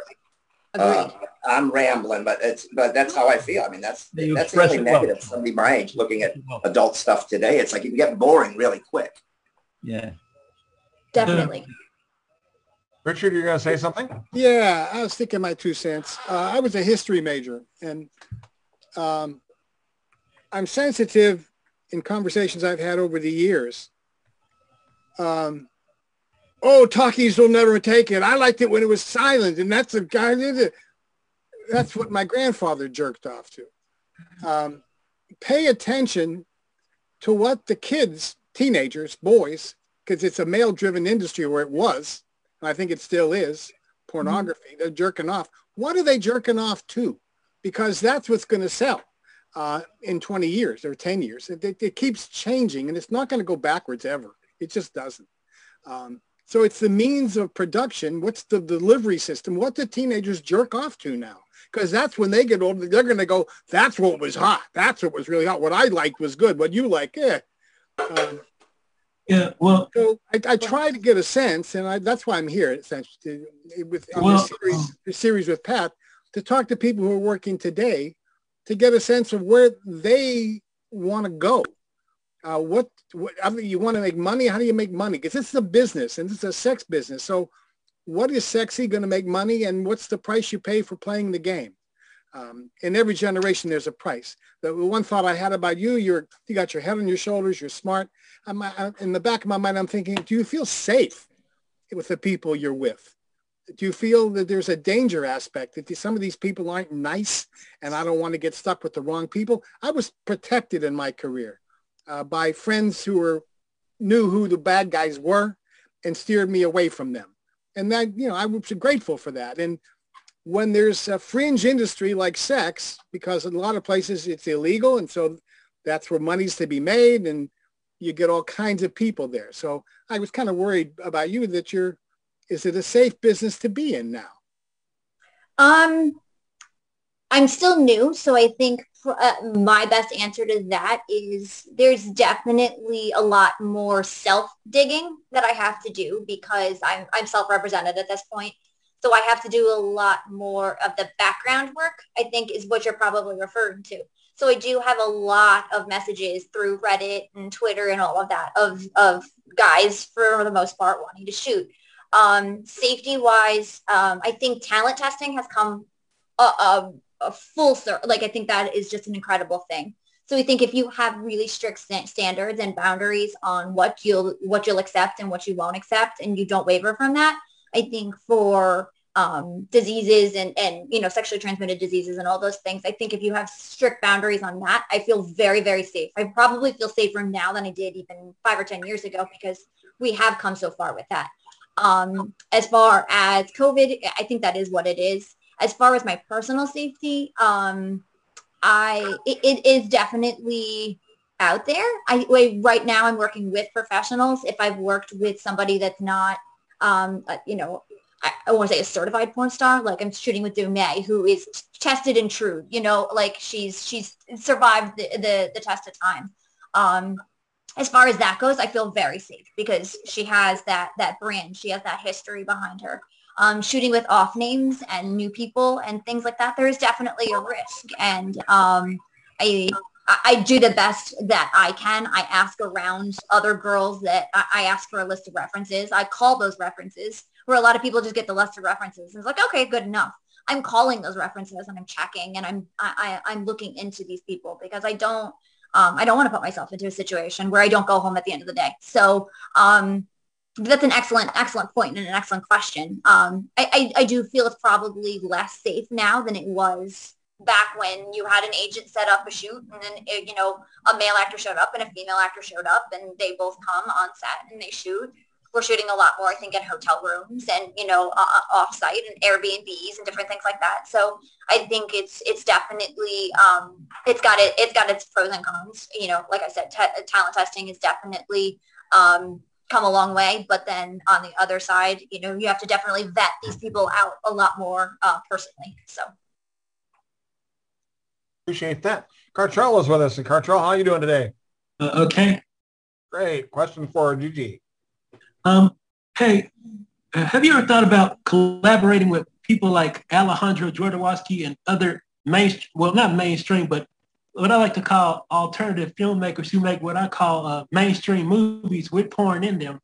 Speaker 3: Uh, I'm rambling, but it's but that's how I feel. I mean, that's
Speaker 7: you
Speaker 3: that's the
Speaker 7: express
Speaker 3: only
Speaker 7: it well.
Speaker 3: negative. Somebody my age looking at
Speaker 7: Well,
Speaker 3: adult stuff today, it's like you can get boring really quick.
Speaker 7: Yeah.
Speaker 2: Definitely.
Speaker 1: Richard, you're going to say something?
Speaker 8: Yeah, I was thinking my two cents. Uh, I was a history major, and um, I'm sensitive in conversations I've had over the years. Um, oh, talkies will never take it. I liked it when it was silent, and that's the guy did it. That's what my grandfather jerked off to. Um, pay attention to what the kids, teenagers, boys, because it's a male-driven industry where it was, and I think it still is, pornography. They're jerking off. What are they jerking off to? Because that's what's going to sell uh, in 20 years or 10 years. It, it, it keeps changing, and it's not going to go backwards ever. It just doesn't. Um, so it's the means of production. What's the delivery system? What do teenagers jerk off to now? Because that's when they get older, they're going to go, that's what was hot. That's what was really hot. What I liked was good. What you like, eh. Um,
Speaker 9: Yeah, well,
Speaker 8: so I, I try to get a sense, and I, that's why I'm here, essentially, with on
Speaker 9: Well,
Speaker 8: this series, this series with Pat, to talk to people who are working today, to get a sense of where they want to go. Uh, what, what I mean, you want to make money? How do you make money? Because this is a business, and this is a sex business. So, what is sexy going to make money, and what's the price you pay for playing the game? Um, in every generation, there's a price. The one thought I had about you, you're you got your head on your shoulders, you're smart. I'm, I, in the back of my mind, I'm thinking, do you feel safe with the people you're with? Do you feel that there's a danger aspect that some of these people aren't nice and I don't want to get stuck with the wrong people? I was protected in my career uh, by friends who were knew who the bad guys were and steered me away from them. And that, you know, I was grateful for that. And when there's a fringe industry like sex, because in a lot of places it's illegal, and so that's where money's to be made, and you get all kinds of people there. So I was kind of worried about you that you're, is it a safe business to be in now?
Speaker 2: Um, I'm still new, so I think uh, my best answer to that is there's definitely a lot more self-digging that I have to do because I'm, I'm self-represented at this point. So I have to do a lot more of the background work, I think is what you're probably referring to. So I do have a lot of messages through Reddit and Twitter and all of that of, of guys for the most part wanting to shoot. Um, safety wise, um, I think talent testing has come a, a, a full circle. Like I think that is just an incredible thing. So we think if you have really strict st- standards and boundaries on what you'll what you'll accept and what you won't accept, and you don't waver from that, I think for um, diseases and, and, you know, sexually transmitted diseases and all those things. I think if you have strict boundaries on that, I feel very, very safe. I probably feel safer now than I did even five or 10 years ago because we have come so far with that. Um, as far as COVID, I think that is what it is. As far as my personal safety, um, I, it, it is definitely out there. I right now I'm working with professionals. If I've worked with somebody that's not, um, uh, you know, I, I want to say a certified porn star. Like I'm shooting with Dumay, who is tested and true. You know, like she's she's survived the the, the test of time. Um, as far as that goes, I feel very safe because she has that that brand. She has that history behind her. Um, shooting with off names and new people and things like that, there is definitely a risk. And um, I I do the best that I can. I ask around other girls that I, ask for a list of references. I call those references where a lot of people just get the list of references. And it's like, okay, good enough. I'm calling those references and I'm checking and I'm I, I, am looking into these people because I don't um, I don't want to put myself into a situation where I don't go home at the end of the day. So um, that's an excellent excellent point and an excellent question. Um, I, I, I do feel it's probably less safe now than it was back when you had an agent set up a shoot and then you know a male actor showed up and a female actor showed up and they both come on set and they shoot we're shooting a lot more, I think, in hotel rooms and, you know, uh off-site and Airbnbs and different things like that. So I think it's, it's definitely, um, it's got it, it's got its pros and cons. You know, like I said, t- talent testing is definitely, um, come a long way. But then on the other side, you know, you have to definitely vet these people out a lot more uh, personally. So.
Speaker 1: Appreciate that. Cartrell is with us. And Cartrell, how are you doing today?
Speaker 9: Uh, okay.
Speaker 1: Great. Question for Gigi.
Speaker 9: Um, hey, have you ever thought about collaborating with people like Alejandro Jodorowsky and other main, well, not mainstream, but what I like to call alternative filmmakers who make what I call uh, mainstream movies with porn in them.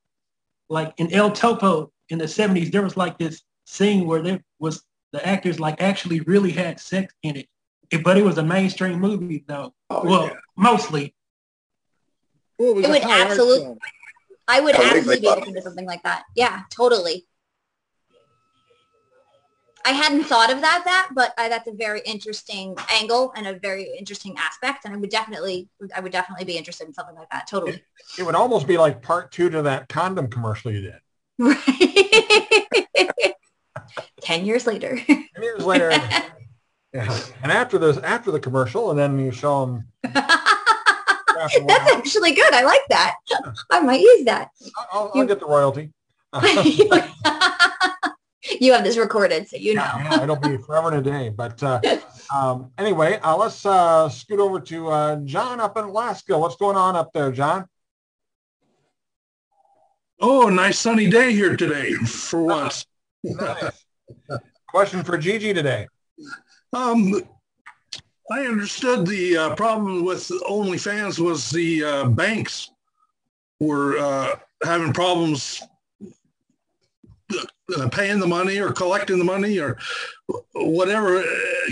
Speaker 9: Like in El Topo in the 70s, there was like this scene where there was the actors like actually really had sex in it. it but it was a mainstream movie though. Oh, well, yeah. mostly.
Speaker 2: Well, it, it would absolutely I would absolutely be open to something like that. Yeah, totally. I hadn't thought of that, that, but uh, that's a very interesting angle and a very interesting aspect. And I would definitely, I would definitely be interested in something like that. Totally.
Speaker 1: It, it would almost be like part two to that condom commercial you did.
Speaker 2: Right. 10 years later. 10
Speaker 1: years later. yeah. And after this, after the commercial, and then you show them
Speaker 2: That's actually good. I like that. I might use that.
Speaker 1: I'll, I'll get the royalty.
Speaker 2: you have this recorded, so you know.
Speaker 1: yeah, it'll be forever and a day. But uh, um, anyway, uh, let's uh, scoot over to uh, John up in Alaska. What's going on up there, John?
Speaker 10: Oh, nice sunny day here today for once.
Speaker 1: nice. Question for Gigi today.
Speaker 10: Um, I understood the uh, problem with OnlyFans was the uh, banks were uh, having problems uh, paying the money or collecting the money or whatever.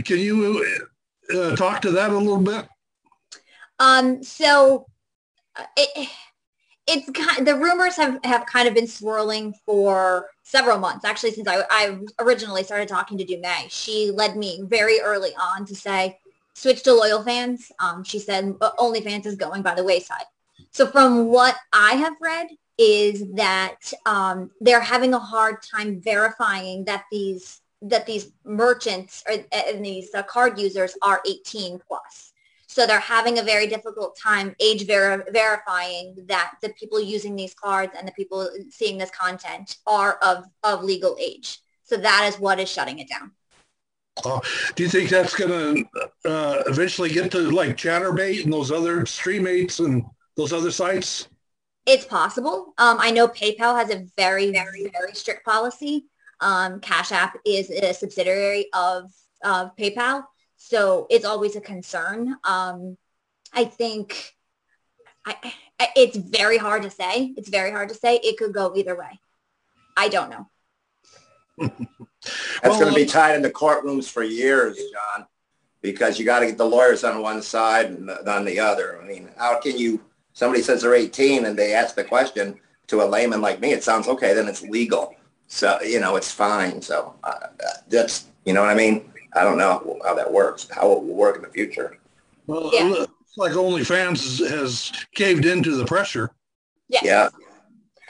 Speaker 10: Can you uh, talk to that a little bit?
Speaker 2: Um, so uh, it, it's kind the rumors have, have kind of been swirling for several months actually since I, I originally started talking to Dumay. She led me very early on to say, switch to loyal fans. Um, she said OnlyFans is going by the wayside. So from what I have read is that um, they're having a hard time verifying that these that these merchants or, and these uh, card users are 18 plus. So they're having a very difficult time age ver- verifying that the people using these cards and the people seeing this content are of, of legal age. So that is what is shutting it down.
Speaker 10: Uh, do you think that's going to uh, eventually get to like Chaturbate and those other Streamates and those other sites?
Speaker 2: It's possible. Um, I know PayPal has a very, very, very strict policy. Um, Cash App is a subsidiary of, of PayPal, so it's always a concern. Um, I think I, I, it's very hard to say. It's very hard to say. It could go either way. I don't know.
Speaker 3: That's well, going to be tied in the courtrooms for years, John, because you got to get the lawyers on one side and on the other. I mean, how can you, somebody says they're 18 and they ask the question to a layman like me, it sounds okay, then it's legal. So, you know, it's fine. So uh, that's, you know what I mean? I don't know how that works, how it will work in the future.
Speaker 10: Well,
Speaker 2: Yeah.
Speaker 10: it looks like OnlyFans has caved into the pressure.
Speaker 2: Yes.
Speaker 3: Yeah.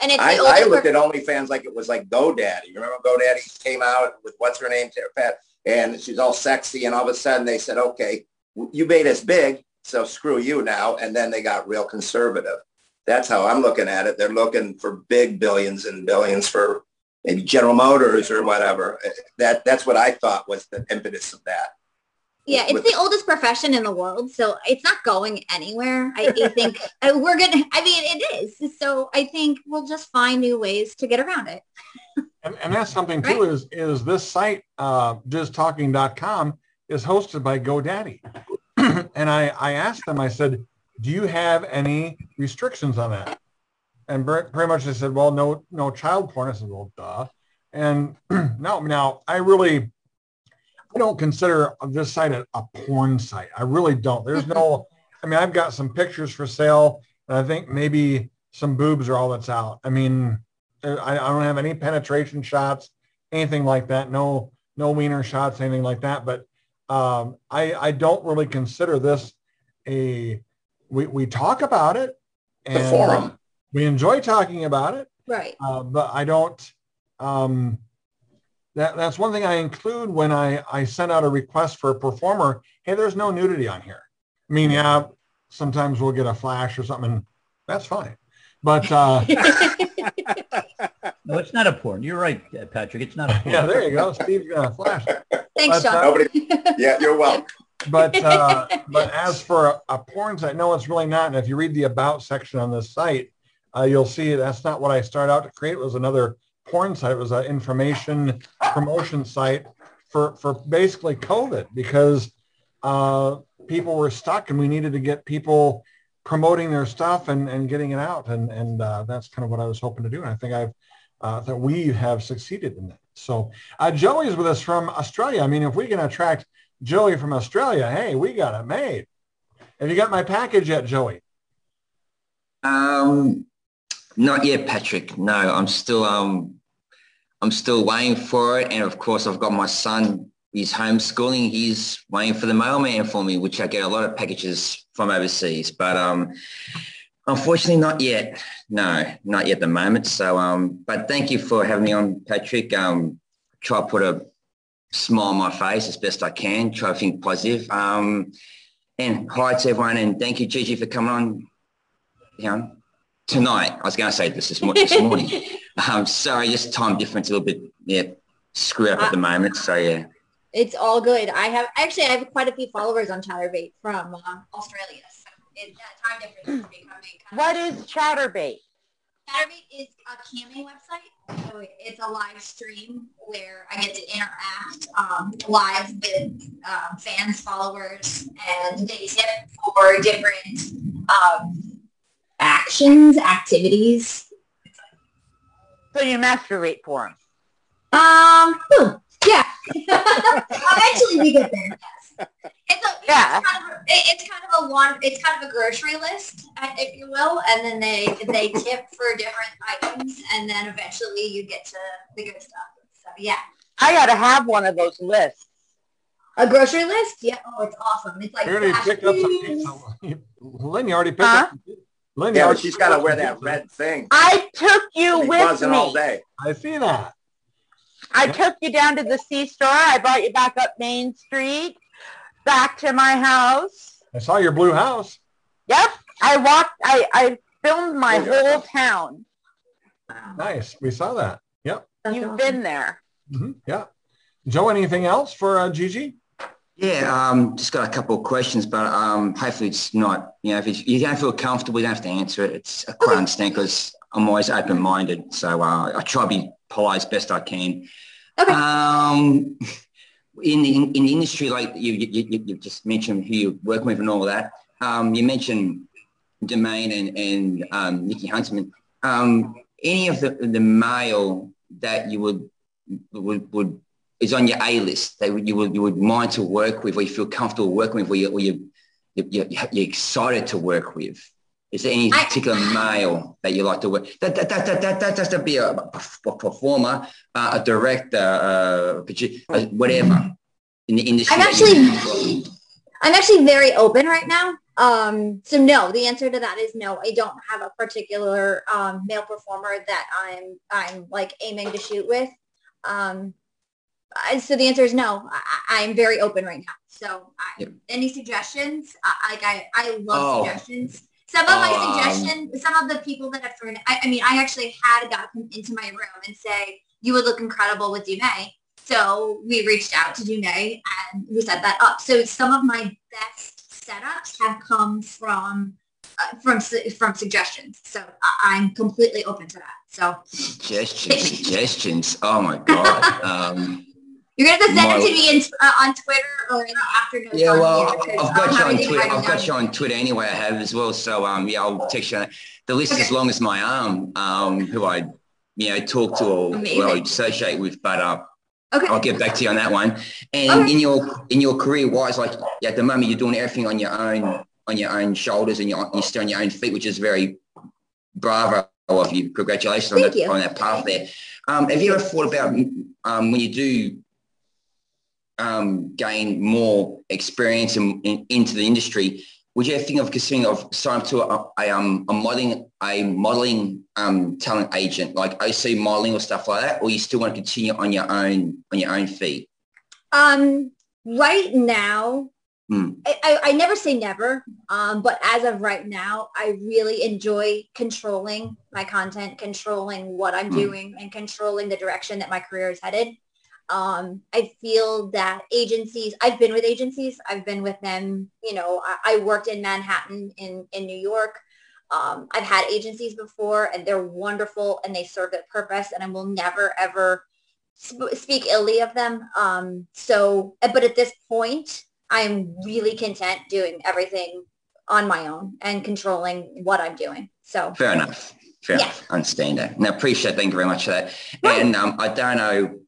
Speaker 2: And it's
Speaker 3: I, I looked
Speaker 2: per-
Speaker 3: at OnlyFans like it was like GoDaddy. You remember GoDaddy came out with what's her name, Tara Pat, and she's all sexy, and all of a sudden they said, okay, you made us big, so screw you now, and then they got real conservative. That's how I'm looking at it. They're looking for big billions and billions for maybe General Motors or whatever. That that's what I thought was the impetus of that.
Speaker 2: Yeah, it's
Speaker 3: with-
Speaker 2: the oldest profession in the world, so it's not going anywhere. I, I think uh, we're gonna. I mean, it is. So I think we'll just find new ways to get around it.
Speaker 1: And, and that's something too is is this site uh, JizzTalking.com is hosted by GoDaddy, and I I asked them I said, do you have any restrictions on that? And pretty much they said, well, no no child porn. I said, well, duh. And no, now I really I don't consider this site a, a porn site. I really don't. There's no. I mean, I've got some pictures for sale, and I think maybe some boobs are all that's out. I mean, uh, I, I don't have any penetration shots, anything like that. No, no wiener shots, anything like that. But um, I, I don't really consider this a. We, we talk about it,
Speaker 3: The forum.
Speaker 1: we enjoy talking about it,
Speaker 2: Right.
Speaker 1: uh, but I don't. Um, that that's one thing I include when I I send out a request for a performer. Hey, there's no nudity on here. I mean, yeah, sometimes we'll get a flash or something. That's fine, but uh,
Speaker 7: No, it's not a porn. You're right, uh, Patrick. It's not a porn.
Speaker 1: yeah, there you go. Steve's gonna flash.
Speaker 2: Thanks,
Speaker 1: But, uh,
Speaker 2: John.
Speaker 3: Nobody, yeah, you're welcome.
Speaker 1: But uh, but as for a, a porn site, no, it's really not. And if you read the about section on this site, uh, you'll see that's not what I started out to create. It was another porn site. It was an information promotion site for for basically COVID because uh, people were stuck and we needed to get people promoting their stuff and, and getting it out. And and uh, that's kind of what I was hoping to do. And I think I've uh, that we have succeeded in that. So uh, Joey's with us from Australia. I mean, if we can attract Joey from Australia, hey, we got it made. Have you got my package yet, Joey?
Speaker 11: Um, not yet, Patrick. No, I'm still um, I'm still waiting for it, and of course, I've got my son. He's homeschooling. He's waiting for the mailman for me, which I get a lot of packages from overseas. But um, unfortunately, not yet. No, not yet at the moment. So um, but thank you for having me on, Patrick. Um, try to put a smile on my face as best I can. Try to think positive. Um, and hi to everyone, and thank you, Gigi, for coming on you know, tonight. I was going to say this this, mo- this morning. um, sorry, just time difference a little bit. Yeah, screwed up at the moment. So yeah.
Speaker 2: It's all good. I have actually I have quite a few followers on Chaturbate from uh, Australia. That time difference is becoming kind
Speaker 4: What is Chaturbate?
Speaker 2: Chaturbate is a Cammy website. So it's a live stream where I get to interact um, live with um, fans, followers, and they tip for different um, actions, activities.
Speaker 4: So you masturbate for them.
Speaker 2: Um, yeah. Eventually we get there. Yes. It's a,
Speaker 4: Yeah.
Speaker 2: It's kind, of a, it's kind of a one. It's kind of a grocery list, uh, if you will, and then they they tip for different items, and then eventually you get to the good stuff. So yeah,
Speaker 4: I got to have one of those lists.
Speaker 2: a grocery list. Yeah. Oh, it's awesome. It's like
Speaker 1: You already picked up some
Speaker 2: foods.
Speaker 1: pizza. Lynn, already picked
Speaker 4: Huh?
Speaker 1: up some pizza. Lynn, you
Speaker 3: Yeah, but
Speaker 1: already
Speaker 3: she's
Speaker 1: picked
Speaker 3: got to wear that red thing.
Speaker 4: I took you
Speaker 3: Be
Speaker 4: with
Speaker 3: buzzing all
Speaker 4: me.
Speaker 3: day.
Speaker 1: I see that.
Speaker 4: I took you down to the C-store. I brought you back up Main Street, back to my house.
Speaker 1: I saw your blue house.
Speaker 4: Yep. I walked, I, I filmed my
Speaker 3: Yeah.
Speaker 4: whole town.
Speaker 1: Nice. We saw that. Yep.
Speaker 2: That's
Speaker 4: You've
Speaker 2: awesome.
Speaker 4: been there.
Speaker 1: hmm Yeah. Joe, anything else for uh, Gigi?
Speaker 11: Yeah, um, just got a couple of questions, but um, hopefully it's not, you know, if it's, you don't feel comfortable, you don't have to answer it. It's I quite understand because I'm always open-minded. So uh, I try to be polite as best I can.
Speaker 2: Okay.
Speaker 11: Um, in the in, the industry, like you, you, you, just mentioned who you're working with and all that. Um, you mentioned Domain and, and um, Nikki Huntsman. Um, any of the, the mail that you would would, would is on your A list that you would you would mind to work with, or you feel comfortable working with, or you, or you, you you're excited to work with? Is there any
Speaker 2: I-
Speaker 11: particular male that you like to work? That that that that that, that has to be a, a performer, uh, a director, uh, uh, whatever in the industry.
Speaker 2: I'm actually I'm actually very open right now. Um, so no, the answer to that is no. I don't have a particular um, male performer that I'm I'm like aiming to shoot with. Um, so the answer is no. I, I'm very open right now. So I,
Speaker 11: Yep.
Speaker 2: any suggestions? I, like I I love
Speaker 11: Oh.
Speaker 2: suggestions. Some of my
Speaker 11: Um,
Speaker 2: suggestions, some of the people that have thrown, I, I mean, I actually had a guy come into my room and say, you would look incredible with Dume. So we reached out to Dume and we set that up. So some of my best setups have come from uh, from from suggestions. So I- I'm completely open to that. So
Speaker 11: Suggestions, suggestions. Oh my god. Um,
Speaker 2: you're gonna have to send it to me in, uh, on Twitter or in the afternoon.
Speaker 11: yeah, well, I've got you on Twitter. I've got you on Twitter anyway. I have as well. So um, yeah, I'll text you. The list is as long as my arm. Um, who I you know talk to or well associate with, but uh,
Speaker 2: Okay.
Speaker 11: I'll get back to you on that one. And
Speaker 2: Okay.
Speaker 11: in your in your career wise, like at the moment, you're doing everything on your own on your own shoulders and you're, you're still on your own feet, which is very bravo of you. Congratulations on that
Speaker 2: you.
Speaker 11: on that path there. Um, have you ever thought about um, when you do um, gain more experience in, in, into the industry? Would you ever think of considering of signing up to a, a, um, a modeling a modeling um, talent agent like OC modeling or stuff like that, or you still want to continue on your own on your own feet?
Speaker 2: Um, right now,
Speaker 11: Hmm.
Speaker 2: I, I, I never say never, um, but as of right now, I really enjoy controlling my content, controlling what I'm
Speaker 11: Hmm.
Speaker 2: doing, and controlling the direction that my career is headed. Um, I feel that agencies, I've been with agencies, I've been with them, you know, I, I worked in Manhattan in, in New York. Um, I've had agencies before and they're wonderful and they serve their purpose and I will never, ever sp- speak illy of them. Um, so, but at this point, I'm really content doing everything on my own and controlling what I'm doing. So
Speaker 11: Fair enough. Fair
Speaker 2: Yeah.
Speaker 11: enough. Understand that. I appreciate. Thank you very much for that.
Speaker 2: Right.
Speaker 11: And um, I don't know.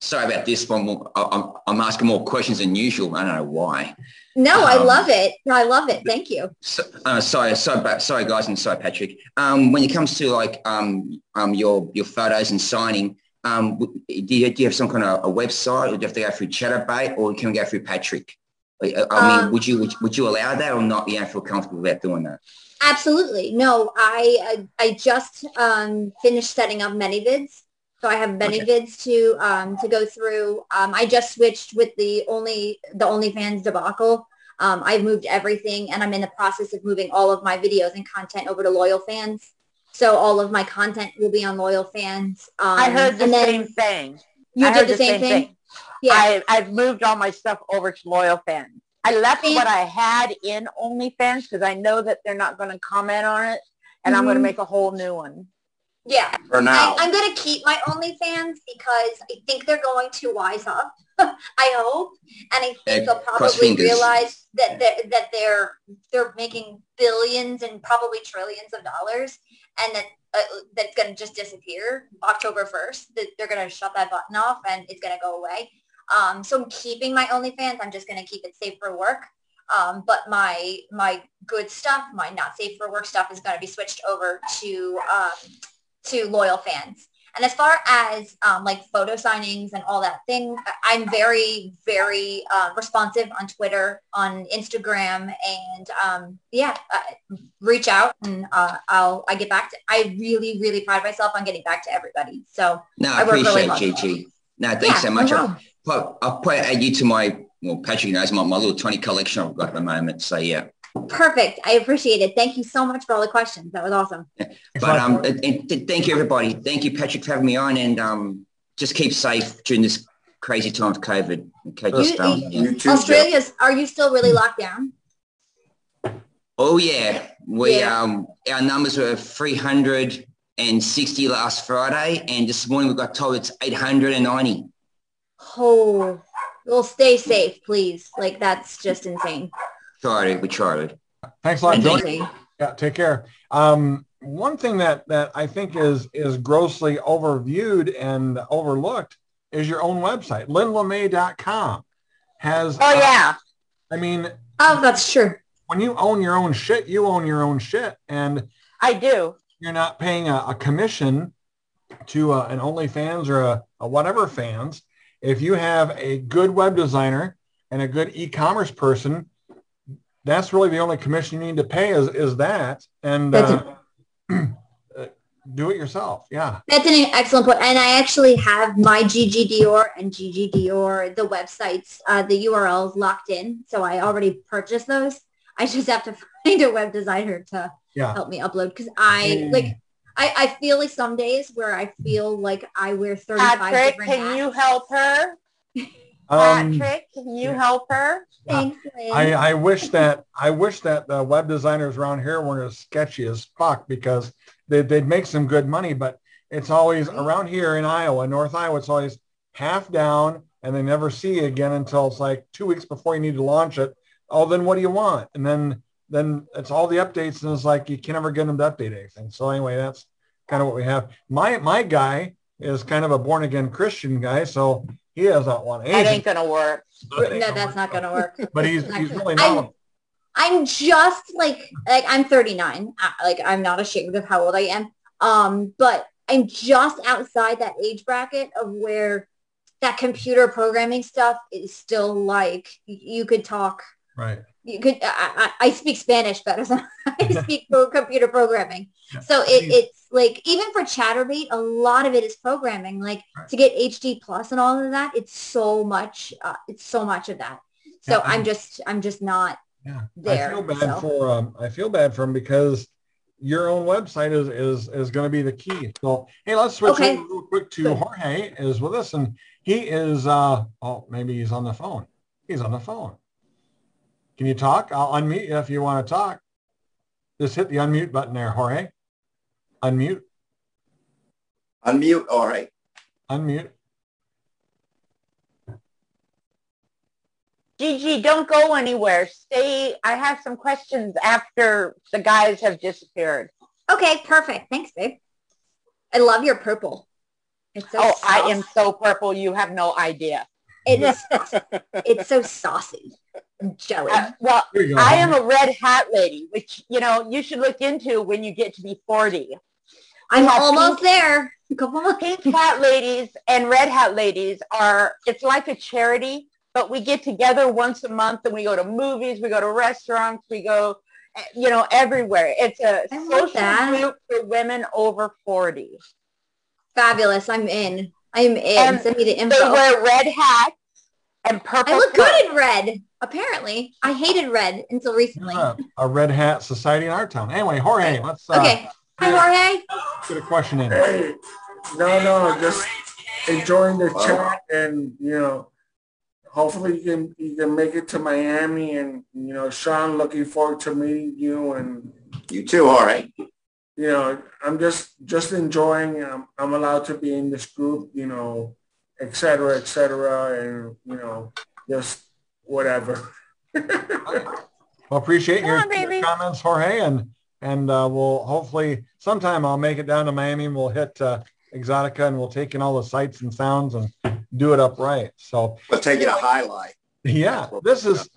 Speaker 11: Sorry about this one. I- I'm, I'm asking more questions than usual. I don't know why.
Speaker 2: no, I
Speaker 11: Um,
Speaker 2: love it. I love it. Thank you.
Speaker 11: So, uh, sorry, sorry, sorry, guys, and sorry, Patrick. Um, when it comes to like um, um, your your photos and signing, um, do you, do you have some kind of a website, or do you have to go through Chaturbate, or can we go through Patrick? I, I I mean,
Speaker 2: Um,
Speaker 11: would you would, would you allow that, or not? You don't feel comfortable about doing that?
Speaker 2: Absolutely. No, I I, I just um, finished setting up ManyVids. So I have ManyVids to um, to go through. Um, I just switched with the only the OnlyFans debacle. Um, I've moved everything and I'm in the process of moving all of my videos and content over to Loyal Fans. So all of my content will be on Loyal Fans. Um,
Speaker 4: I heard the same thing.
Speaker 2: You
Speaker 4: I
Speaker 2: did
Speaker 4: heard
Speaker 2: the same, thing? Yeah.
Speaker 4: I, I've moved all my stuff over to Loyal Fans. I left
Speaker 2: Fan-
Speaker 4: what I had in OnlyFans because I know that they're not going to comment on it, and I'm going to make a whole new one.
Speaker 2: Yeah.
Speaker 3: For now.
Speaker 2: I, I'm going to keep my OnlyFans because I think they're going to wise up. I hope, and I think
Speaker 11: Yeah,
Speaker 2: they'll probably realize that they're, that they're they're making billions and probably trillions of dollars, and that uh, that's going to just disappear October 1st. That they're going to shut that button off and it's going to go away. Um, so I'm keeping my OnlyFans. I'm just going to keep it safe for work. Um, but my my good stuff, my not safe for work stuff, is going to be switched over to um, to loyal fans. And as far as um, like photo signings and all that thing, I'm very, very uh, responsive on Twitter, on Instagram, and um, yeah, uh, reach out and uh, I'll I get back to. I really, really pride myself on getting back to everybody. So
Speaker 11: No, I
Speaker 2: I really
Speaker 11: appreciate it, Gigi. No, thanks
Speaker 2: Yeah,
Speaker 11: so
Speaker 2: no
Speaker 11: much. I'll, I'll probably add you to my, well, Patrick knows my, my little tiny collection I've got at the moment. So yeah.
Speaker 2: Perfect. I appreciate it. Thank you so much for all the questions. That was awesome.
Speaker 11: But um, and, and th- thank you everybody. Thank you, Patrick, for having me on, and um, just keep safe during this crazy time of COVID. Okay,
Speaker 2: You-
Speaker 11: just um,
Speaker 2: you-
Speaker 11: yeah.
Speaker 3: You too,
Speaker 2: Australia's. Are you still really locked down?
Speaker 11: Oh yeah, we
Speaker 2: Yeah.
Speaker 11: um, our numbers were three hundred and sixty last Friday, and this morning we got told it's eight hundred and ninety.
Speaker 2: Oh, well, stay safe, please. Like that's just insane.
Speaker 11: Tried, we tried.
Speaker 1: Thanks a lot,
Speaker 2: That's
Speaker 1: Bill. Yeah, take care. Um, one thing that that I think is is grossly overviewed and overlooked is your own website. LynnLeMay.com has.
Speaker 4: Oh
Speaker 1: uh,
Speaker 4: yeah.
Speaker 1: I mean,
Speaker 2: Oh, that's true.
Speaker 1: when you own your own shit, you own your own shit, and
Speaker 4: I do.
Speaker 1: you're not paying a, a commission to uh, an OnlyFans or a, a whatever fans. If you have a good web designer and a good e-commerce person, that's really the only commission you need to pay is, is that. And uh, uh, do it yourself. Yeah.
Speaker 2: That's an excellent point. And I actually have my GG Dior and GG Dior, the websites, uh, the URLs locked in. So I already purchased those. I just have to find a web designer to
Speaker 1: Yeah.
Speaker 2: help me upload because I
Speaker 1: Mm.
Speaker 2: like I, I feel like some days where I feel like I wear 35
Speaker 4: Patrick,
Speaker 2: different
Speaker 4: can
Speaker 2: hats.
Speaker 4: you help her?
Speaker 1: Um,
Speaker 4: Patrick, can you help her?
Speaker 2: Thanks, Lynn.
Speaker 1: I, I wish that I wish that the web designers around here weren't as sketchy as fuck because they, they'd make some good money, but it's always around here in Iowa, North Iowa, it's always half down and they never see you again until it's like two weeks before you need to launch it. Oh, then what do you want? And then then it's all the updates and it's like you can never get them to update anything. So anyway, that's kind of what we have. My my guy is kind of a born again Christian guy, so he doesn't want
Speaker 4: That ain't gonna work.
Speaker 2: no, that's not going to work.
Speaker 1: But he's he's really
Speaker 2: I'm-
Speaker 1: not.
Speaker 2: I'm just like like I'm 39. Like I'm not ashamed of how old I am. Um, but I'm just outside that age bracket of where that computer programming stuff is still like you could talk.
Speaker 1: Right.
Speaker 2: You could. I, I, speak Spanish better than I speak computer programming.
Speaker 1: Yeah.
Speaker 2: So it, it's like even for Chaturbate, a lot of it is programming. Like
Speaker 1: Right.
Speaker 2: to get HD plus and all of that, it's so much. Uh, it's so much of that. So
Speaker 1: Yeah,
Speaker 2: I'm just I'm just not
Speaker 1: Yeah,
Speaker 2: there.
Speaker 1: I feel bad
Speaker 2: so.
Speaker 1: for um, I feel bad for him because your own website is is is going to be the key. So hey, let's switch
Speaker 2: Okay.
Speaker 1: over real quick to
Speaker 2: Good.
Speaker 1: Jorge is with us, and he is uh oh maybe he's on the phone. He's on the phone. Can you talk? I'll unmute you if you want to talk. Just hit the unmute button there, Jorge. Unmute,
Speaker 3: Unmute. All right.
Speaker 1: unmute.
Speaker 4: Gigi, don't go anywhere. Stay. I have some questions after the guys have disappeared.
Speaker 2: Okay, perfect. Thanks, babe. I love your purple. It's so
Speaker 4: oh, I am so purple. You have no idea.
Speaker 2: It is. it's so saucy. I'm jelly.
Speaker 4: Uh, well,
Speaker 1: go.
Speaker 4: I am a red hat lady, which you know you should look into when you get to be forty.
Speaker 2: I'm almost
Speaker 4: pink-
Speaker 2: there. A couple more.
Speaker 4: Pink hat ladies and red hat ladies are. It's like a charity, but we get together once a month and we go to movies, we go to restaurants, we go, eh, you know, everywhere. It's a
Speaker 2: I
Speaker 4: social
Speaker 2: that.
Speaker 4: group for women over forty.
Speaker 2: Fabulous. I'm in. I'm in.
Speaker 4: And
Speaker 2: Send me the info.
Speaker 4: They wear red hats and purple.
Speaker 2: I look
Speaker 4: fur.
Speaker 2: good in red. Apparently, I hated red until recently.
Speaker 1: a, a red hat society in our town. Anyway, Jorge, let's uh,
Speaker 2: Okay. Hi, Jorge.
Speaker 1: get a question in.
Speaker 6: Hey, no, no, just enjoying the
Speaker 3: Wow.
Speaker 6: chat and you know, hopefully you can you can make it to Miami and you know, Sean, looking forward to meeting you and
Speaker 3: You too. All right.
Speaker 6: you know, I'm just just enjoying. Um, I'm allowed to be in this group, you know, et cetera, et cetera, and you know, just whatever.
Speaker 1: Well, appreciate your,
Speaker 4: on,
Speaker 1: your comments, Jorge, and and uh, we'll hopefully sometime I'll make it down to Miami and we'll hit uh, Exotica and we'll take in all the sights and sounds and do it upright. So
Speaker 3: We'll take you a highlight.
Speaker 1: yeah, this is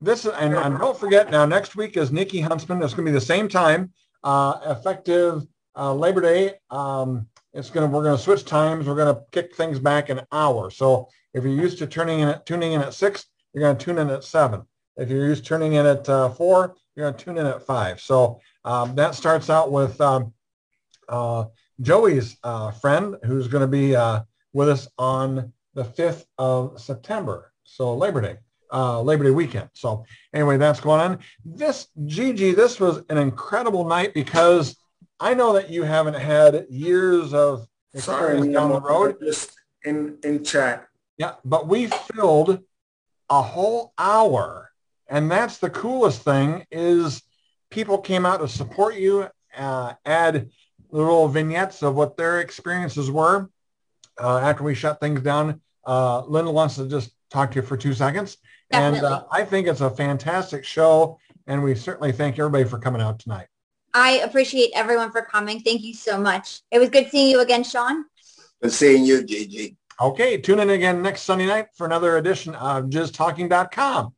Speaker 1: this is and, and don't forget now next week is Nikki Huntsman. It's going to be the same time, uh, effective uh, Labor Day. Um, it's going to we're going to switch times. We're going to kick things back an hour. So if you're used to turning in at tuning in at six, you're going to tune in at seven. If you're used to turning in at uh, four, you're going to tune in at five. So um, that starts out with um, uh, Joey's uh, friend who's going to be uh, with us on the 5th of September. So Labor Day, uh, Labor Day weekend. So anyway, that's going on. This, Gigi, this was an incredible night because I know that you haven't had years of
Speaker 6: Sorry,
Speaker 1: experience down the road.
Speaker 6: Just in in chat.
Speaker 1: Yeah, but we filled a whole hour. And that's the coolest thing is people came out to support you, uh, add little vignettes of what their experiences were. Uh, after we shut things down, uh, Linda wants to just talk to you for two seconds. And uh, I think it's a fantastic show. And we certainly thank everybody for coming out tonight.
Speaker 2: I appreciate everyone for coming. Thank you so much. It was good seeing you again, Sean.
Speaker 3: Good seeing you, Gigi.
Speaker 1: Okay, tune in again next Sunday night for another edition of JizzTalking.com.